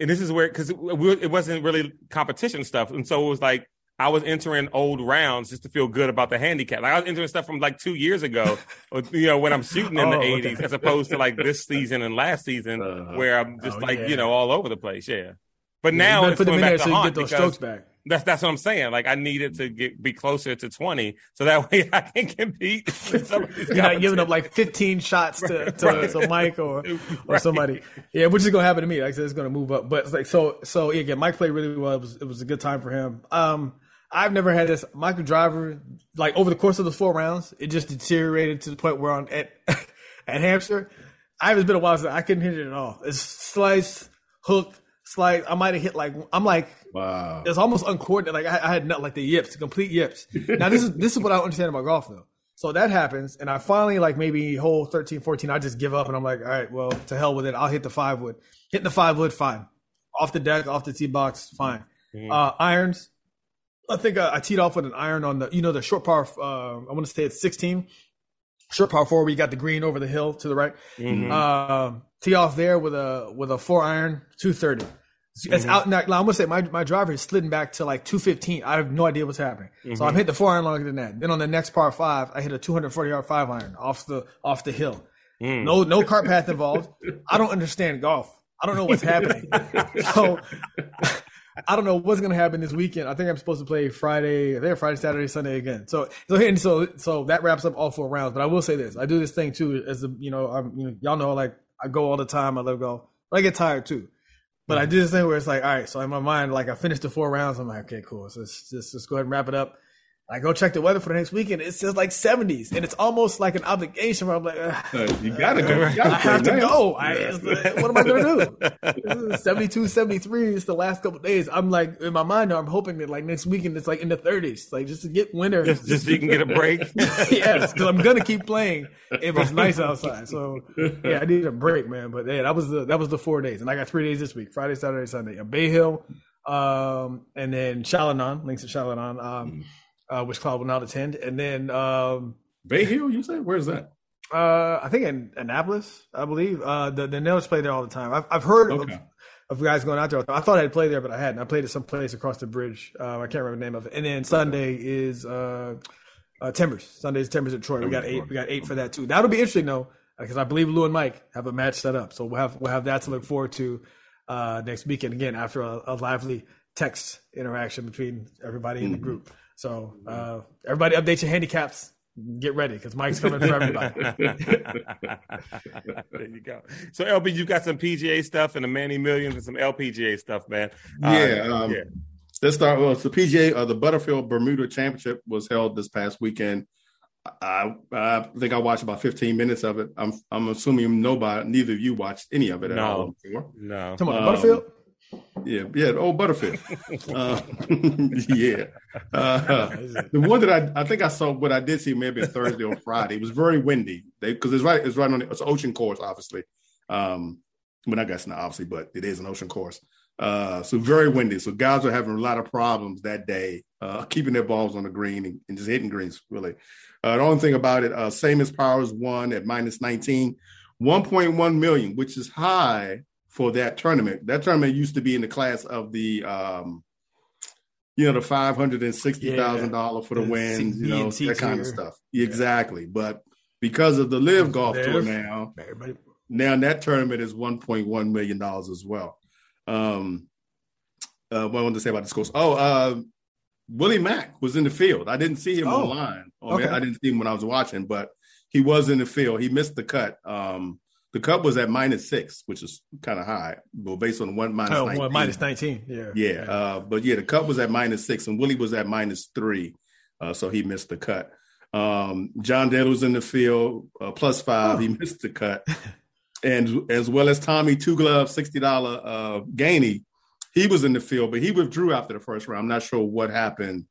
and this is where because it, it wasn't really competition stuff, and so it was like I was entering old rounds just to feel good about the handicap. Like I was entering stuff from like two years ago, you know, when I'm shooting in oh, the 80s, okay. as opposed to like this season and last season, uh, where I'm just oh, like yeah. you know all over the place. Yeah, but yeah, now it's going back to so you get those strokes back. That's that's what I'm saying. Like I needed to get be closer to 20, so that way I can compete. You're not giving up like 15 shots to, to, right. to Mike or or right. somebody. Yeah, which is gonna happen to me. Like I said, it's gonna move up. But like so so yeah, again, Mike played really well. It was it was a good time for him. Um, I've never had this. Michael Driver, like over the course of the four rounds, it just deteriorated to the point where on at at Hampshire, I haven't been a while since I couldn't hit it at all. It's slice, hook, it's like I might have hit like I'm like wow. It's almost uncoordinated. Like I, I had not like the yips, complete yips. Now this is this is what I understand about golf though. So that happens, and I finally like maybe hole 13, 14, I just give up, and I'm like, all right, well, to hell with it. I'll hit the five wood. Hitting the five wood, fine. Off the deck, off the tee box, fine. Mm-hmm. Uh, irons. I think I, I, teed off with an iron on the, you know, the short par. Uh, I want to stay at 16. Short par four, we got the green over the hill to the right. Mm-hmm. Um, tee off there with a with a four iron, 230. It's mm-hmm. out. Now, I'm gonna say my, my driver is slidden back to like 215. I have no idea what's happening. Mm-hmm. So I'm hit the four iron longer than that. Then on the next par five, I hit a 240 yard five iron off the off the hill. Mm. No no cart path involved. I don't understand golf. I don't know what's happening. so I don't know what's gonna happen this weekend. I think I'm supposed to play Friday. There Friday, Saturday, Sunday again. So so and so so that wraps up all four rounds. But I will say this: I do this thing too. As a, you know, I'm you know, y'all know like I go all the time. I love golf. But I get tired too. But I mm. do this thing where it's like, all right. So in my mind, like I finished the four rounds. I'm like, okay, cool. So let's just let's go ahead and wrap it up. I go check the weather for the next weekend. It says like 70s, and it's almost like an obligation. Where I'm like, Uh, you gotta go. You gotta I have to go. I, what am I going to do? 72, 73 is the last couple days. I'm like, in my mind, I'm hoping that like next weekend it's like in the 30s, like just to get winter. Just, just so you can get a break. yes, because I'm going to keep playing if it's nice outside. So yeah, I need a break, man. But yeah, that was the that was the four days, and I got three days this week: Friday, Saturday, Sunday. A Bay Hill, um, and then Chalanon, links to Chalanon, um, uh, which Cloud will not attend, and then. Um, Bay Hill, you say? Where's that? uh, I think in Annapolis, I believe. Uh, the the Nails play there all the time. I've I've heard Okay. of, of guys going out there. I thought I'd play there, but I hadn't. I played at some place across the bridge. Uh, I can't remember the name of it. And then Sunday is uh, uh, Timbers. Sunday's Timbers at Troy. We got eight. We got eight for that too. That'll be interesting though, because I believe Lou and Mike have a match set up. So we'll have we'll have that to look forward to uh, next weekend again after a, a lively text interaction between everybody in the group. So uh, everybody update your handicaps. Get ready because Mike's coming for everybody. there you go. So LB, you've got some PGA stuff and the Manny Millions and some LPGA stuff, man. Uh, Yeah, um, yeah. Let's start. Well, it's the PGA, uh, the Butterfield Bermuda Championship was held this past weekend. I, I think I watched about 15 minutes of it. I'm I'm assuming nobody, neither of you watched any of it at No. all. Before. No. Come on, Um, Butterfield. Yeah, yeah, old Butterfield. uh, yeah. Uh, the one that I, I think I saw, what I did see maybe a Thursday or Friday. It was very windy. They because it's right, it's right on the, it's an ocean course, obviously. Um, well, I guess not obviously, but it is an ocean course. Uh, so very windy. So guys are having a lot of problems that day, uh, keeping their balls on the green and, and just hitting greens. Really, uh, the only thing about it, uh, Seamus Powers won at minus 19, 1.1 million, which is high for that tournament. That tournament used to be in the class of the, um, you know, the five hundred and sixty thousand dollar for the The wins, you know, C that kind of stuff. Exactly, but because of the Liv Golf Tour now, Everybody, now that tournament is 1.1 million dollars as well. Um, uh, what I wanted to say about this course? Oh, uh, Willie Mack was in the field. I didn't see him Oh, online. Oh, okay. I didn't see him when I was watching, but he was in the field. He missed the cut. Um, the cut was at minus six, which is kind of high, but based on one minus oh, 19. well, minus 19. Yeah. Yeah, uh, but yeah, the cut was at minus six, and Willie was at minus three, uh, so he missed the cut. Um, John Daly was in the field, uh, plus five, Oh. he missed the cut, and as well as Tommy Two Glove, sixty dollar uh, Gainey, he was in the field, but he withdrew after the first round. I'm not sure what happened,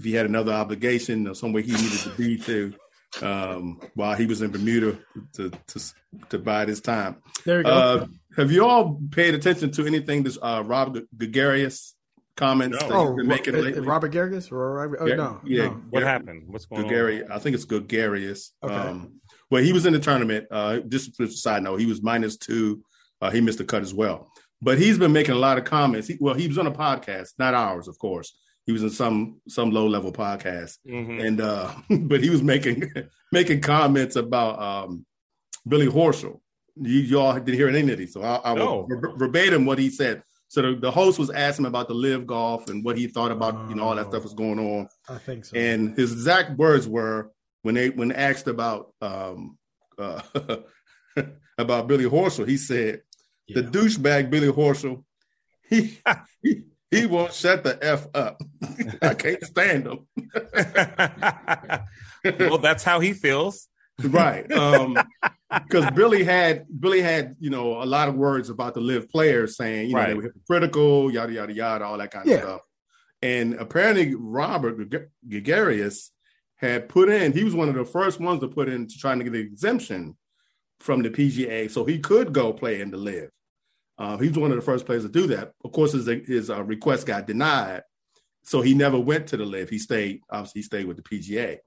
if he had another obligation or somewhere he needed to be to um, while he was in Bermuda to to to bide his time. There you go. Uh, have you all paid attention to anything this uh, Rob Gregarious comments No. that oh, he's been making lately? Robert Garrigus? Or Robert, oh, Yeah, no. yeah. no. What Gar- happened? What's going Gregarious, on? I think it's Gregarious. Okay. Um, well, he was in the tournament. Uh, just as a side note, he was minus two. Uh, he missed the cut as well. But he's been making a lot of comments. He, well, he was on a podcast, not ours, of course. He was in some some low level podcast, Mhm. and uh, but he was making making comments about um, Billy Horschel. You y'all didn't hear any of these, so I, I will No. ver- verbatim what he said. So the, the host was asking him about the Liv golf and what he thought about you know all that Oh. stuff was going on. I think so. And his exact words were when they when asked about um, uh, about Billy Horschel, he said Yeah. the douchebag Billy Horschel. He, he he won't shut the f up. I can't stand him. well, that's how he feels. right. Um because Billy had Billy had, you know, a lot of words about the Liv players saying, you know, Right. they were hypocritical, yada yada yada, all that kind Yeah. of stuff. And apparently Robert Gre- Gregarious had put in, he was one of the first ones to put in to trying to get an exemption from the PGA so he could go play in the Liv. Uh, he was one of the first players to do that. Of course, his, his uh, request got denied. So he never went to the Liv. He stayed, obviously, he stayed with the PGA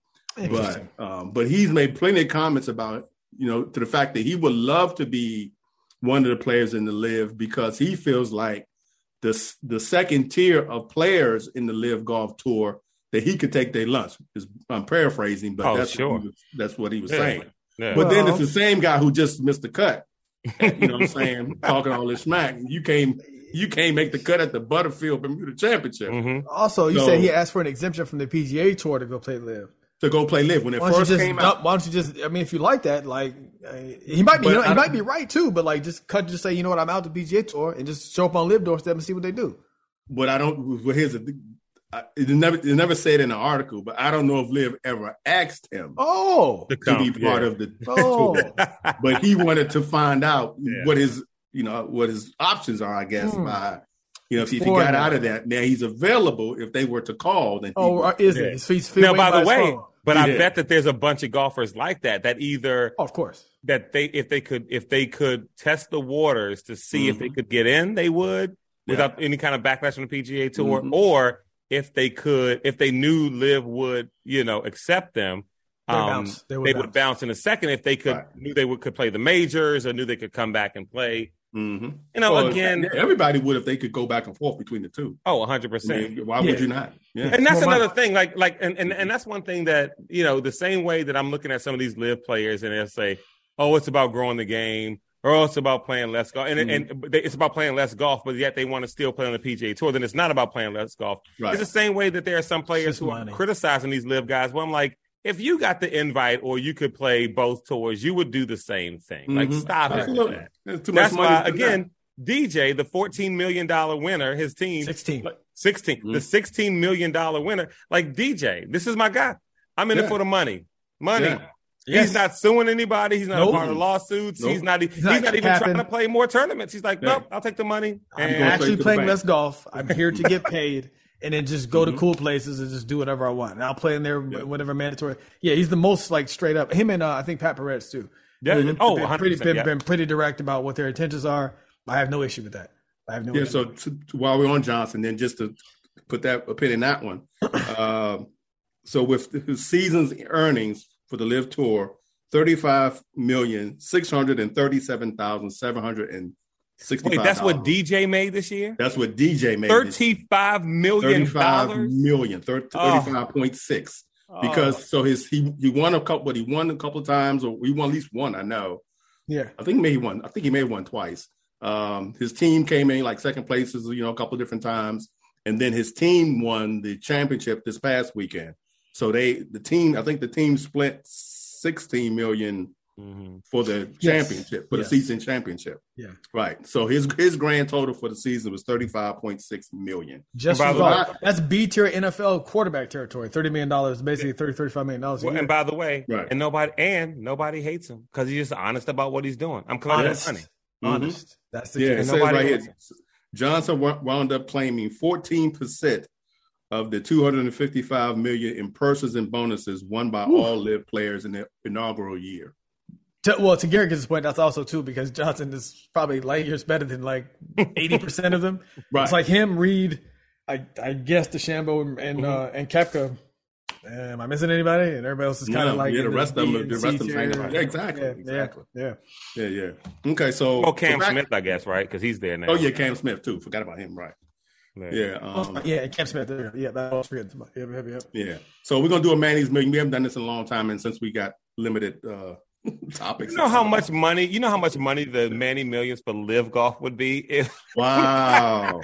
but um, but he's made plenty of comments about you know to the fact that he would love to be one of the players in the Liv because he feels like the the second tier of players in the Liv golf tour that he could take their lunch. Is I'm paraphrasing, but Oh, that's sure. what he was, that's what he was Yeah. saying. Yeah. But then it's the same guy who just missed the cut. You know what I'm saying? Talking all this smack. You can't you can't make the cut at the Butterfield Bermuda Championship Mhm. Also, you So- said he asked for an exemption from the PGA Tour to go play Liv. to go play Liv when it Why don't, you first just, came out. why don't you just? I mean, if you like that, like uh, he might be, you know, he might be right too. But like, just cut, just say, you know what, I'm out the PGA Tour, and just show up on Liv doorstep and see what they do. but I don't. Well, here's the. I- It never, it never said in the article, but I don't know if Liv ever asked him Oh, To to come, be part yeah. of the oh, tour. But he wanted to find out Yeah. what his, you know, what his options are. I guess Hmm. by, you know, if, he- if he got out of that, now he's available. If they were to call, then oh, would- uh, is Yeah. it? So he's Now, waiting by the way, phone. but I Yeah. bet that there's a bunch of golfers like that that either Oh, of course. that they if they could if they could test the waters to see if they Mhm. could get in, they would Yeah. without any kind of backlash from the PGA Tour, Mhm. or if they could if they knew Liv would you know accept them. They Um, bounce. They they, would would bounce. bounce in a second if they could Right. knew they would could play the majors or knew they could come back and play. Mhm. You know, Well, again, everybody would if they could go back and forth between the two. oh, 100 I percent. why Yeah. would you not? Yeah. And that's More money. another thing, like like and, and and that's one thing that you know the same way that I'm looking at some of these Liv players and they'll say, oh, it's about growing the game, or it's about playing less golf, and Mm-hmm. and they- it's about playing less golf, but yet they want to still play on the PGA Tour. Then it's not about playing less golf. Right. It's the same way that there are some players who money. are criticizing these Liv guys. Well, I'm like, if you got the invite or you could play both tours, you would do the same thing. Like, Mhm. stop it. with Absolutely. that. Too That's much money. why, do that. again, DJ, the $14 million winner, his team, 16. 16, Mhm. the $16 million winner. Like, DJ, this is my guy. I'm in it for the money. Money. Yeah. Yes. He's not suing anybody. He's not Nope. a part of lawsuits. Nope. He's not. He's He's not not, even capping. trying to play more tournaments. He's like, Yeah. nope, I'll take the money. I'm And- actually straight playing less golf. I'm here to get paid, and then just go Mhm. to cool places and just do whatever I want. And I'll play in there Yeah. whatever mandatory. Yeah, he's the most like straight up. Him and uh, I think Pat Perez too. Yeah. They've been- Oh, been 100%, pretty, been, yeah. been pretty direct about what their intentions are. I have no issue with that. I have no. Yeah. issue. So to, to- while we're on Johnson, then just to put that a pin in that one. uh, so with his season's earnings for the Liv Tour, thirty-five million six hundred and thirty-seven thousand seven hundred and sixty-five. Wait, that's what DJ made this year? That's what DJ made. this- $35 million. Thirty-five dollars? million, thir- Oh. thirty-five point six. Because so his he he won a couple, but he won a couple of times, or he won at least one. I know. yeah, I think maybe he won. I think he may have won twice. Um, his team came in like second places, you know, a couple of different times, and then his team won the championship this past weekend. So they, the team, I think the team split sixteen million Mhm. for the Yes. championship, for Yes. the season championship. Yeah. right. So his his grand total for the season was thirty five point six million. just by the way- That's B tier NFL quarterback territory. Thirty million dollars, basically 30, 35 million dollars. Well, and by the way, Right. and nobody and nobody hates him because he's just honest about what he's doing. I'm collecting honest, money. honest. That's the Yeah, it says nobody right here, Johnson wound up claiming 14% of the 255 million in purses and bonuses won by Whew. all Liv players in the inaugural year. To, well, to Garrett's point, that's also too because Johnson is probably light years better than like eighty percent of them. Right. It's like him, Reed, I I guess DeChambeau and and, Mm-hmm. uh, and Koepka. Am I missing anybody? And everybody else is kind Yeah, of like yeah, the in rest of them- the rest of them hang tier. yeah, exactly, Yeah, exactly. Yeah, Yeah, yeah. Okay, so Oh, Cam so back- Smith, I guess, right? Because he's there now. Oh yeah, Cam Smith too. Forgot about him. Right. Yeah. Yeah. yeah, Um, yeah. And Cam Smith. There, yeah, that was forgetting. about- Yeah, yeah, yeah. yeah. So we're gonna do a Manny's million. We haven't done this in a long time, and since we got limited uh topics, You know how much money? You know how much money the Manny Millions for Liv Golf would be if Wow.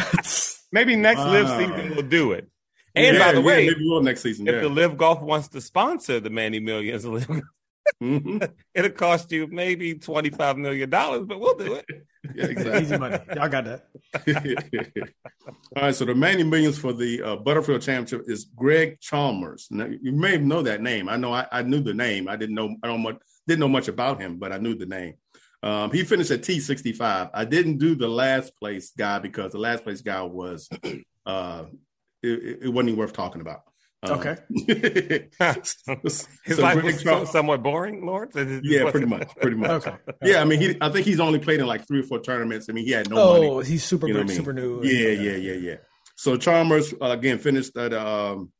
maybe next Liv season we'll do it. And Yeah, by the yeah, way, maybe we'll next season. if Yeah. the Liv Golf wants to sponsor the Manny Millions, Mhm. it'll cost you maybe twenty five million dollars, but we'll do it. Yeah, Easy exactly. money. Y'all got that. All right, so the Manny Millions for the uh, Butterfield Championship is Greg Chalmers. Now, you may know that name. I know I, I, knew the name. I didn't know I don't much, didn't know much about him, but I knew the name. Um, he finished at T65. I didn't do the last place guy because the last place guy was uh, it, it wasn't even worth talking about. Um, okay. His so life was so, somewhat boring, Lawrence. Yeah, pretty much, pretty much. okay. Yeah, I mean, he. I think he's only played in like three or four tournaments. I mean, he had no oh, money. he's super, you know I mean? super new. Yeah, yeah, yeah, yeah. So Chalmers uh, again finished at um,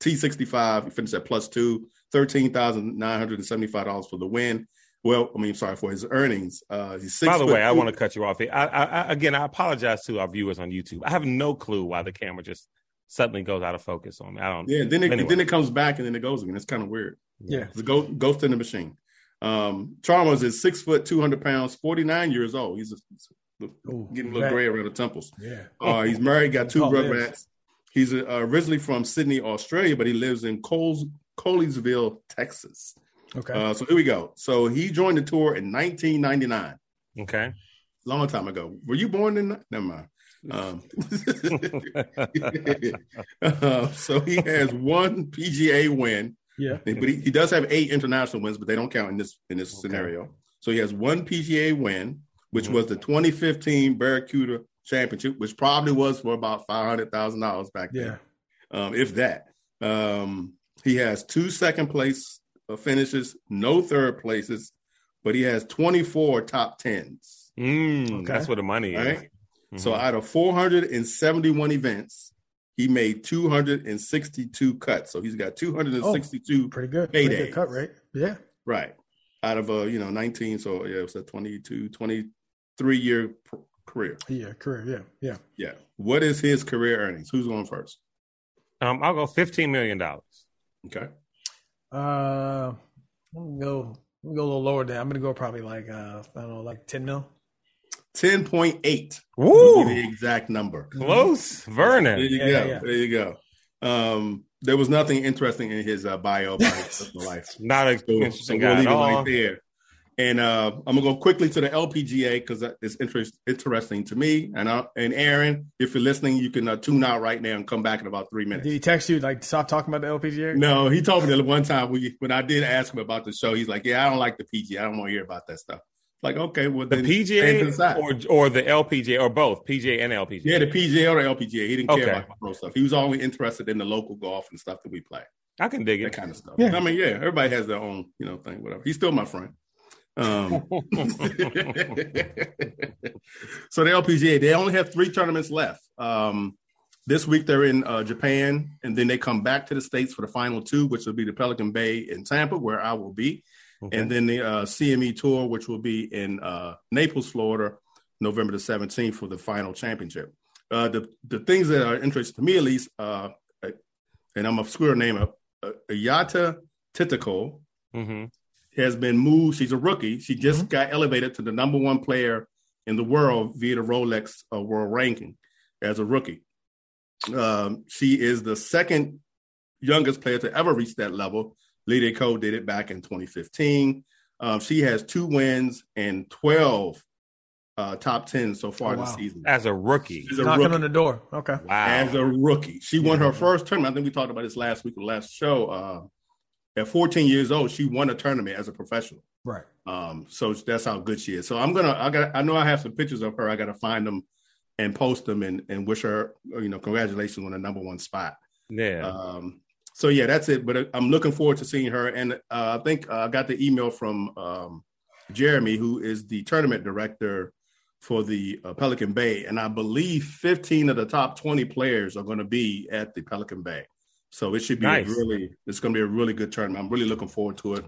T65. He finished at plus two, thirteen thousand nine hundred and seventy-five dollars for the win. Well, I mean, sorry for his earnings. Uh, he's By the way, two. I want to cut you off here. I, I, again, I apologize to our viewers on YouTube. I have no clue why the camera just suddenly goes out of focus on me. I don't. Yeah, then it anyway. then it comes back and then it goes again. It's kind of weird. Yeah, it's a ghost, ghost in the machine. Um, Chalmers is six foot, two hundred pounds, forty nine years old. He's, a, he's Ooh, getting a little gray around the temples. Yeah, uh, he's married, got two brothers. He's uh, originally from Sydney, Australia, but he lives in Coles, Colleyville, Texas. Okay. Uh, so here we go. So he joined the tour in 1999. Okay. Long time ago. Were you born in? Never mind. Um, uh, so he has one PGA win. Yeah, but he, he, does have eight international wins, but they don't count in this in this okay. scenario. So he has one PGA win, which mm-hmm. was the 2015 Barracuda Championship, which probably was for about five hundred thousand dollars back then, yeah. um, if that. Um, he has two second place uh, finishes, no third places, but he has 24 top tens. Mm, okay. That's where the money right? Is. Mm-hmm. So out of 471 events, he made 262 cuts. So he's got 262 oh, pretty good. Pretty good cut rate. Yeah. Right. Out of a, uh, you know, 19. So yeah, it was a 22, 23 year career. Yeah, career. Yeah. Yeah. Yeah. What is his career earnings? Who's going first? Um, I'll go $15 million. Okay. Uh, let me go. Let me go a little lower there. I'm gonna go probably like uh, I don't know, like 10 mil. 10.8. Woo! The exact number. Close. Vernon. There you yeah, go. Yeah. There you go. Um, there was nothing interesting in his uh, bio about his personal life. Not a so, interesting so we'll guy leave at it all. right there. And uh, I'm gonna go quickly to the LPGA because it's interest, interesting to me. And uh, and Aaron, if you're listening, you can uh, tune out right now and come back in about three minutes. Did he text you like stop talking about the LPGA? No, he told me that one time we, when I did ask him about the show, he's like, "Yeah, I don't like the PGA. I don't want to hear about that stuff." Like, okay, well, the PGA or or the LPGA or both PGA and LPGA. Yeah, the PGA or the LPGA. He didn't care about the pro stuff. He was always interested in the local golf and stuff that we play. I can dig that it. kind of stuff. Yeah. I mean, yeah, everybody has their own, you know, thing. Whatever. He's still my friend. Um, so the LPGA, they only have three tournaments left. Um, this week they're in uh, Japan, and then they come back to the states for the final two, which will be the Pelican Bay in Tampa, where I will be. Okay. And then the uh, CME Tour, which will be in uh, Naples, Florida, November the 17th for the final championship. Uh, the the things that are interesting to me, at least, uh, and I'm a screw her name up, uh, Ayata Titico mm-hmm. has been moved. She's a rookie. She just mm-hmm. got elevated to the number one player in the world via the Rolex uh, World Ranking as a rookie. Um, she is the second youngest player to ever reach that level Lydia Ko did it back in 2015. Um, she has two wins and 12 uh, top 10 so far oh, wow. this season. As a rookie. She's a knocking rookie. on the door. Okay. Wow. As a rookie. She won her first tournament. I think we talked about this last week, the last show. Uh, at 14 years old, she won a tournament as a professional. Right. Um, so that's how good she is. So I'm gonna I got I know I have some pictures of her. I gotta find them and post them and, and wish her, you know, congratulations on the number one spot. Yeah. Um, so yeah, that's it. But uh, I'm looking forward to seeing her. And uh, I think uh, I got the email from um, Jeremy, who is the tournament director for the uh, Pelican Bay, and I believe 15 of the top 20 players are going to be at the Pelican Bay. So it should be nice. really, it's going to be a really good tournament. I'm really looking forward to it.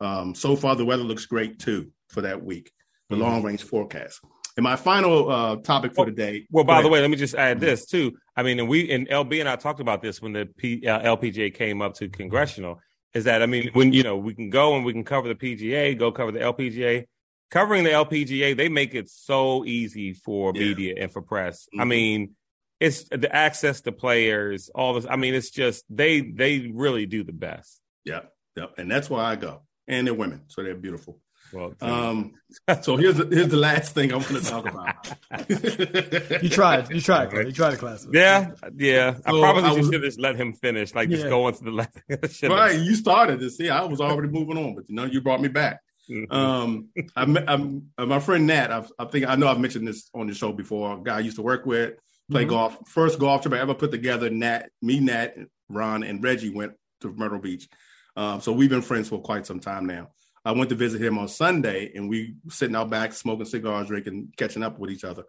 Um, so far, the weather looks great too for that week. The mm-hmm. long range forecast. And my final uh, topic for today. Well, by the way, let me just add this too. I mean, and we and LB and I talked about this when the P, uh, LPGA came up to congressional. Is that I mean, when you know we can go and we can cover the PGA, go cover the LPGA. Covering the LPGA, they make it so easy for yeah. media and for press. Mm-hmm. I mean, it's the access to players, all this. I mean, it's just they they really do the best. Yeah, yeah, and that's why I go. And they're women, so they're beautiful. Well, um, so here's the, here's the last thing I'm going to talk about. you tried, you tried, you tried a class. Yeah, yeah. So I probably I was, should just let him finish, like yeah. just go into the last. right, you started to see. I was already moving on, but you know, you brought me back. Mm-hmm. um, I, I'm, uh, my friend Nat. I've, I think I know I've mentioned this on the show before. A guy I used to work with, play mm-hmm. golf. First golf trip I ever put together. Nat, me, Nat, Ron, and Reggie went to Myrtle Beach. Um, so we've been friends for quite some time now. I went to visit him on Sunday, and we sitting out back smoking cigars, drinking, catching up with each other.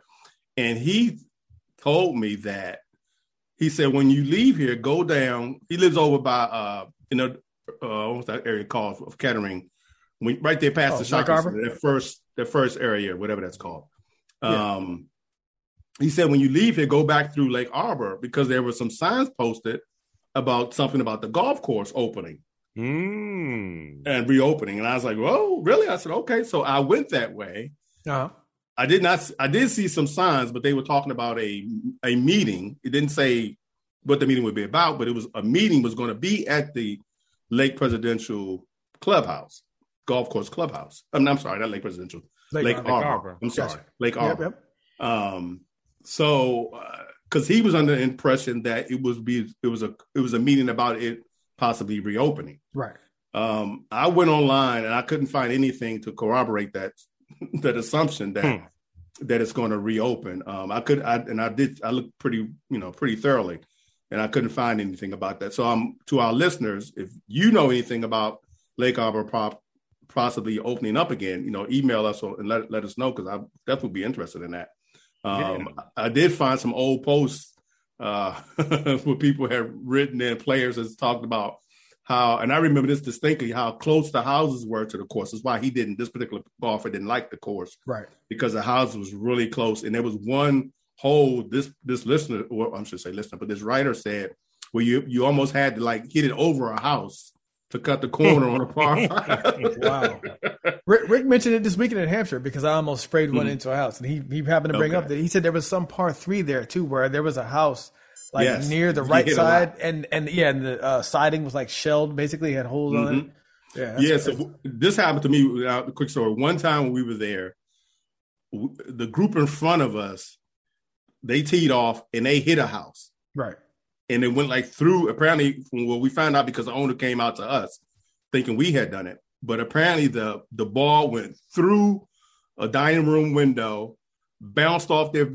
And he told me that he said when you leave here, go down. He lives over by uh, you know, uh, what's that area called of Kettering, we, right there past oh, the shopping center, that first that first area, whatever that's called. Yeah. Um, he said when you leave here, go back through Lake Arbor because there were some signs posted about something about the golf course opening mm. and reopening. And I was like, "Whoa, really?" I said, "Okay." So I went that way. Uh-huh. I did not. I did see some signs, but they were talking about a a meeting. It didn't say what the meeting would be about, but it was a meeting was going to be at the Lake Presidential Clubhouse, golf course clubhouse. I'm, I'm sorry, not Lake Presidential, Lake, Lake Arbor. Arbor. I'm sorry, gotcha. Lake Arbor. Yep, yep. Um, so because uh, he was under the impression that it was be it was a it was a meeting about it possibly reopening. Right. Um, I went online and I couldn't find anything to corroborate that that assumption that hmm. that it's going to reopen. Um, I could I, and I did I looked pretty you know pretty thoroughly, and I couldn't find anything about that. So I'm to our listeners, if you know anything about Lake Arbor prop possibly opening up again, you know, email us and let let us know because I definitely be interested in that. Um, yeah. I did find some old posts uh, where people have written in players has talked about how, and I remember this distinctly, how close the houses were to the course. That's why he didn't, this particular golfer didn't like the course. Right. Because the house was really close. And there was one hole, this, this listener, or I should say listener, but this writer said, where you, you almost had to like hit it over a house to cut the corner on a par five. wow. Rick, Rick, mentioned it this weekend in Hampshire because I almost sprayed one mm into a house, and he he happened to bring okay. up that he said there was some par three there too, where there was a house like yes. near the right side, and and yeah, and the uh, siding was like shelled, basically had holes mm-hmm. on it. Mm-hmm. Yeah, yeah. So this happened to me. Uh, quick story. One time when we were there, the group in front of us, they teed off and they hit a house. Right and it went like through. Apparently, well, we found out because the owner came out to us thinking we had done it, but apparently the the ball went through a dining room window, bounced off their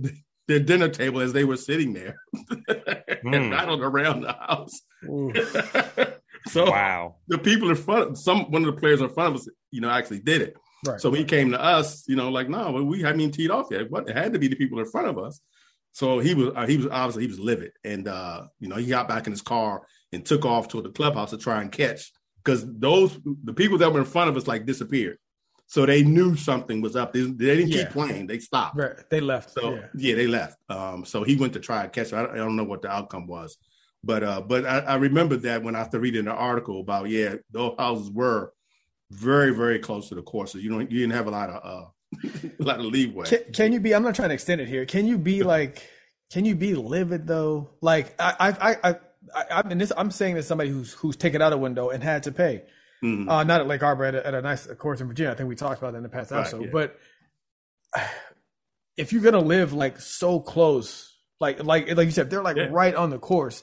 their dinner table as they were sitting there, mm. and hmm. rattled around the house. so wow, the people in front, of, some one of the players in front of us, you know, actually did it. Right. So he came to us, you know, like, no, we haven't even teed off yet. What it had to be the people in front of us. So he was uh, he was obviously he was livid, and uh, you know he got back in his car and took off to the clubhouse to try and catch because those the people that were in front of us like disappeared. So they knew something was up. They, they didn't yeah. keep playing. They stopped. Right. They left. So yeah, yeah they left. Um, so he went to try and catch. I, I don't know what the outcome was, but uh, but I, I remember that when I after reading the article about yeah, those houses were very very close to the courses. You know, you didn't have a lot of uh, a lot of leeway. Can, can, you be? I'm not trying to extend it here. Can you be like? Can you be livid though? Like I I I I, I mean this. I'm saying this somebody who's who's taken out a window and had to pay. Mm-hmm. Uh, not at Lake Arbor, at a, at a nice course in Virginia. I think we talked about that in the past right, episode. Yeah. But if you're gonna live like so close, like like like you said, they're like yeah. right on the course.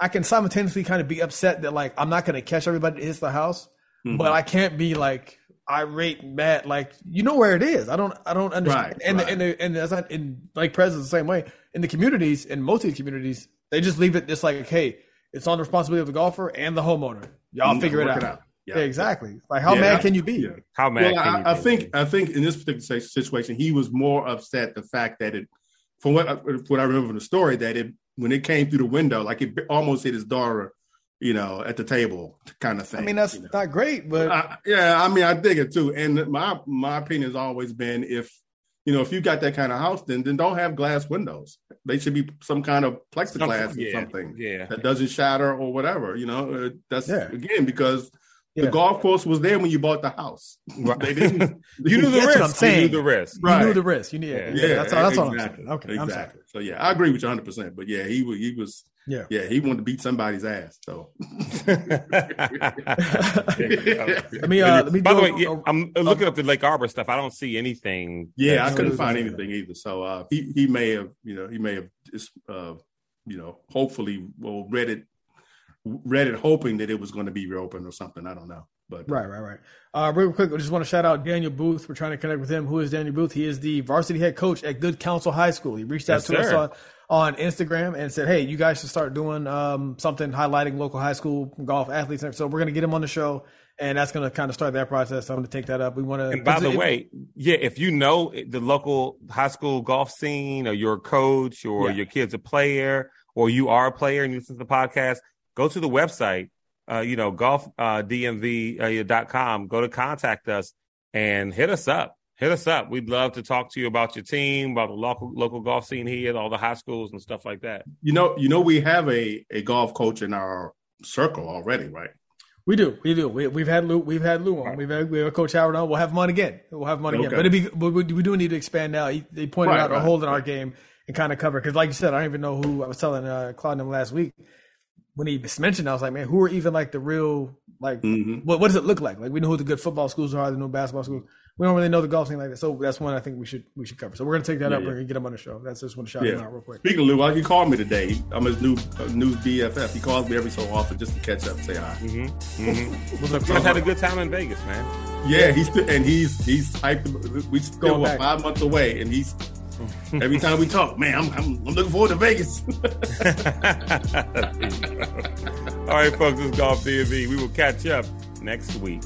I can simultaneously kind of be upset that like I'm not gonna catch everybody that hits the house, mm-hmm. but I can't be like irate mad like you know where it is i don't i don't understand right, and right. The, and the, and that's not in like presidents the same way in the communities in most of the communities they just leave it just like hey it's on the responsibility of the golfer and the homeowner y'all mm, figure it out, it out. Yeah. yeah. exactly like how yeah, mad can you be yeah. how mad well, I, I think i think in this particular situation he was more upset the fact that it from what what i remember from the story that it when it came through the window like it almost hit his daughter you know, at the table kind of thing. I mean, that's you know? not great, but I, yeah, I mean, I dig it too. And my my opinion has always been if you know if you got that kind of house, then then don't have glass windows. They should be some kind of plexiglass something, or something, yeah, that doesn't shatter or whatever. You know, uh, that's yeah. again because Yeah. The golf course was there when you bought the house. Right. They didn't. you knew the risk. I'm saying. You knew the risk. Right. You knew the risk. You knew. Yeah. yeah, that's, all, that's all I'm saying. Okay. Exactly. So yeah, I agree with you 100. percent But yeah, he was. He was. Yeah. Yeah. He wanted to beat somebody's ass. So. let me. Uh, let me. By the way, yeah, I'm looking up the Lake Arbor stuff. I don't see anything. Yeah, I couldn't find anything either. So uh, he he may have you know he may have just uh, you know hopefully well read it read it hoping that it was going to be reopened or something. I don't know. But right, right, right. Uh, real quick, I just want to shout out Daniel Booth. We're trying to connect with him. Who is Daniel Booth? He is the varsity head coach at Good Counsel High School. He reached out yes, to sir. us on, on Instagram and said, "Hey, you guys should start doing um, something highlighting local high school golf athletes." So we're going to get him on the show, and that's going to kind of start that process. I'm going to take that up. We want to. And by the it, way, yeah, if you know the local high school golf scene, or you're a coach, or yeah. your kid's a player, or you are a player and you listen to the podcast, go to the website uh, you know, golfdmv.com. Uh, go to contact us and hit us up. Hit us up. We'd love to talk to you about your team, about the local local golf scene here, all the high schools and stuff like that. You know, you know, we have a a golf coach in our circle already, right? We do, we do. We, have had Lou, we've had Lou on. Right. We've had, we have Coach Howard on. We'll have him on again. We'll have him on okay. again. But it'd be, we, we, do need to expand now. They pointed right, out right. a hole in our game and kind of cover because, like you said, I don't even know who I was telling uh, Claude them last week when he mentioned, I was like, man, who are even like the real like mm-hmm. what what does it look like? Like we know who the good football schools are, the new basketball schools. We don't really know the golf scene like that. So that's one I think we should we should cover. So we're gonna take that yeah, up. Yeah. We're gonna get him on the show. That's just one shout yeah. him out real quick. Speaking of Lou, well, he called me today. I'm his new uh, new BFF. He calls me every so often just to catch up, and say hi. Mm-hmm. Mm-hmm. What's up? You guys had a good time in Vegas, man. Yeah, he's and he's he's hyped. We still what, five months away, and he's Every time we talk, man, I'm, I'm, I'm looking forward to Vegas. All right, folks, this is Golf DMV. We will catch up next week.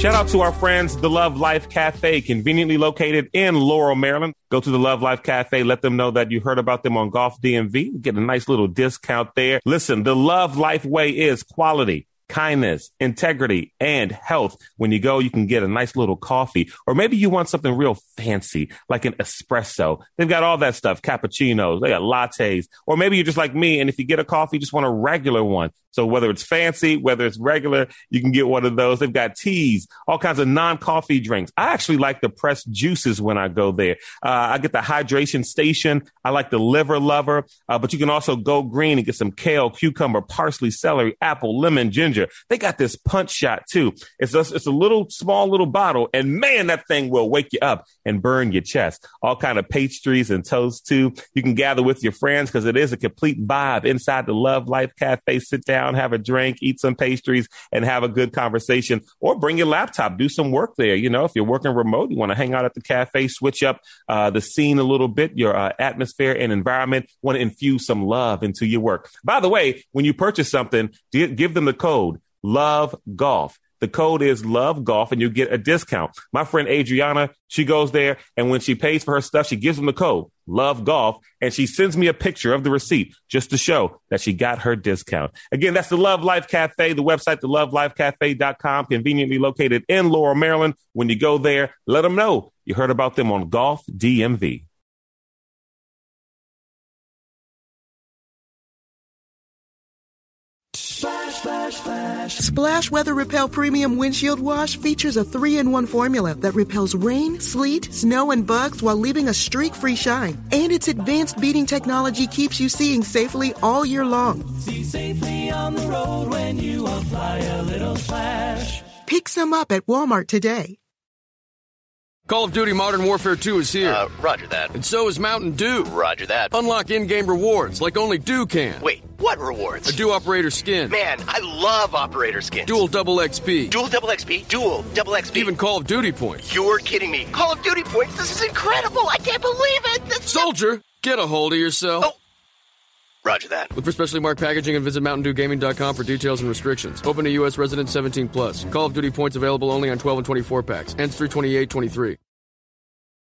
Shout out to our friends, the Love Life Cafe, conveniently located in Laurel, Maryland. Go to the Love Life Cafe. Let them know that you heard about them on Golf DMV. Get a nice little discount there. Listen, the Love Life way is quality kindness, integrity, and health. When you go, you can get a nice little coffee, or maybe you want something real fancy, like an espresso. They've got all that stuff, cappuccinos, they got lattes, or maybe you're just like me. And if you get a coffee, you just want a regular one. So whether it's fancy, whether it's regular, you can get one of those. They've got teas, all kinds of non-coffee drinks. I actually like the pressed juices when I go there. Uh, I get the hydration station. I like the liver lover, uh, but you can also go green and get some kale, cucumber, parsley, celery, apple, lemon, ginger. They got this punch shot too. It's it's a little small little bottle and man, that thing will wake you up and burn your chest. All kind of pastries and toast too. You can gather with your friends because it is a complete vibe inside the Love Life Cafe. Sit down down, have a drink, eat some pastries, and have a good conversation. Or bring your laptop, do some work there. You know, if you're working remote, you want to hang out at the cafe, switch up uh, the scene a little bit, your uh, atmosphere and environment. Want to infuse some love into your work. By the way, when you purchase something, give them the code Love Golf. The code is love golf and you get a discount. My friend Adriana, she goes there and when she pays for her stuff, she gives them the code love golf and she sends me a picture of the receipt just to show that she got her discount. Again, that's the Love Life Cafe, the website, thelovelifecafe.com, conveniently located in Laurel, Maryland. When you go there, let them know you heard about them on Golf DMV. Splash Weather Repel Premium Windshield Wash features a three in one formula that repels rain, sleet, snow, and bugs while leaving a streak free shine. And its advanced beading technology keeps you seeing safely all year long. See safely on the road when you apply a little splash. Pick some up at Walmart today. Call of Duty Modern Warfare 2 is here. Uh, roger that. And so is Mountain Dew. Roger that. Unlock in game rewards like only Dew can. Wait, what rewards? A Dew Operator skin. Man, I love Operator skins. Dual double XP. Dual double XP? Dual double XP. Even Call of Duty points. You're kidding me. Call of Duty points? This is incredible. I can't believe it. This Soldier, get a hold of yourself. Oh. Roger that. Look for specially marked packaging and visit MountainDewGaming.com for details and restrictions. Open to U.S. residents 17 plus. Call of Duty points available only on 12 and 24 packs. Ends 328.23.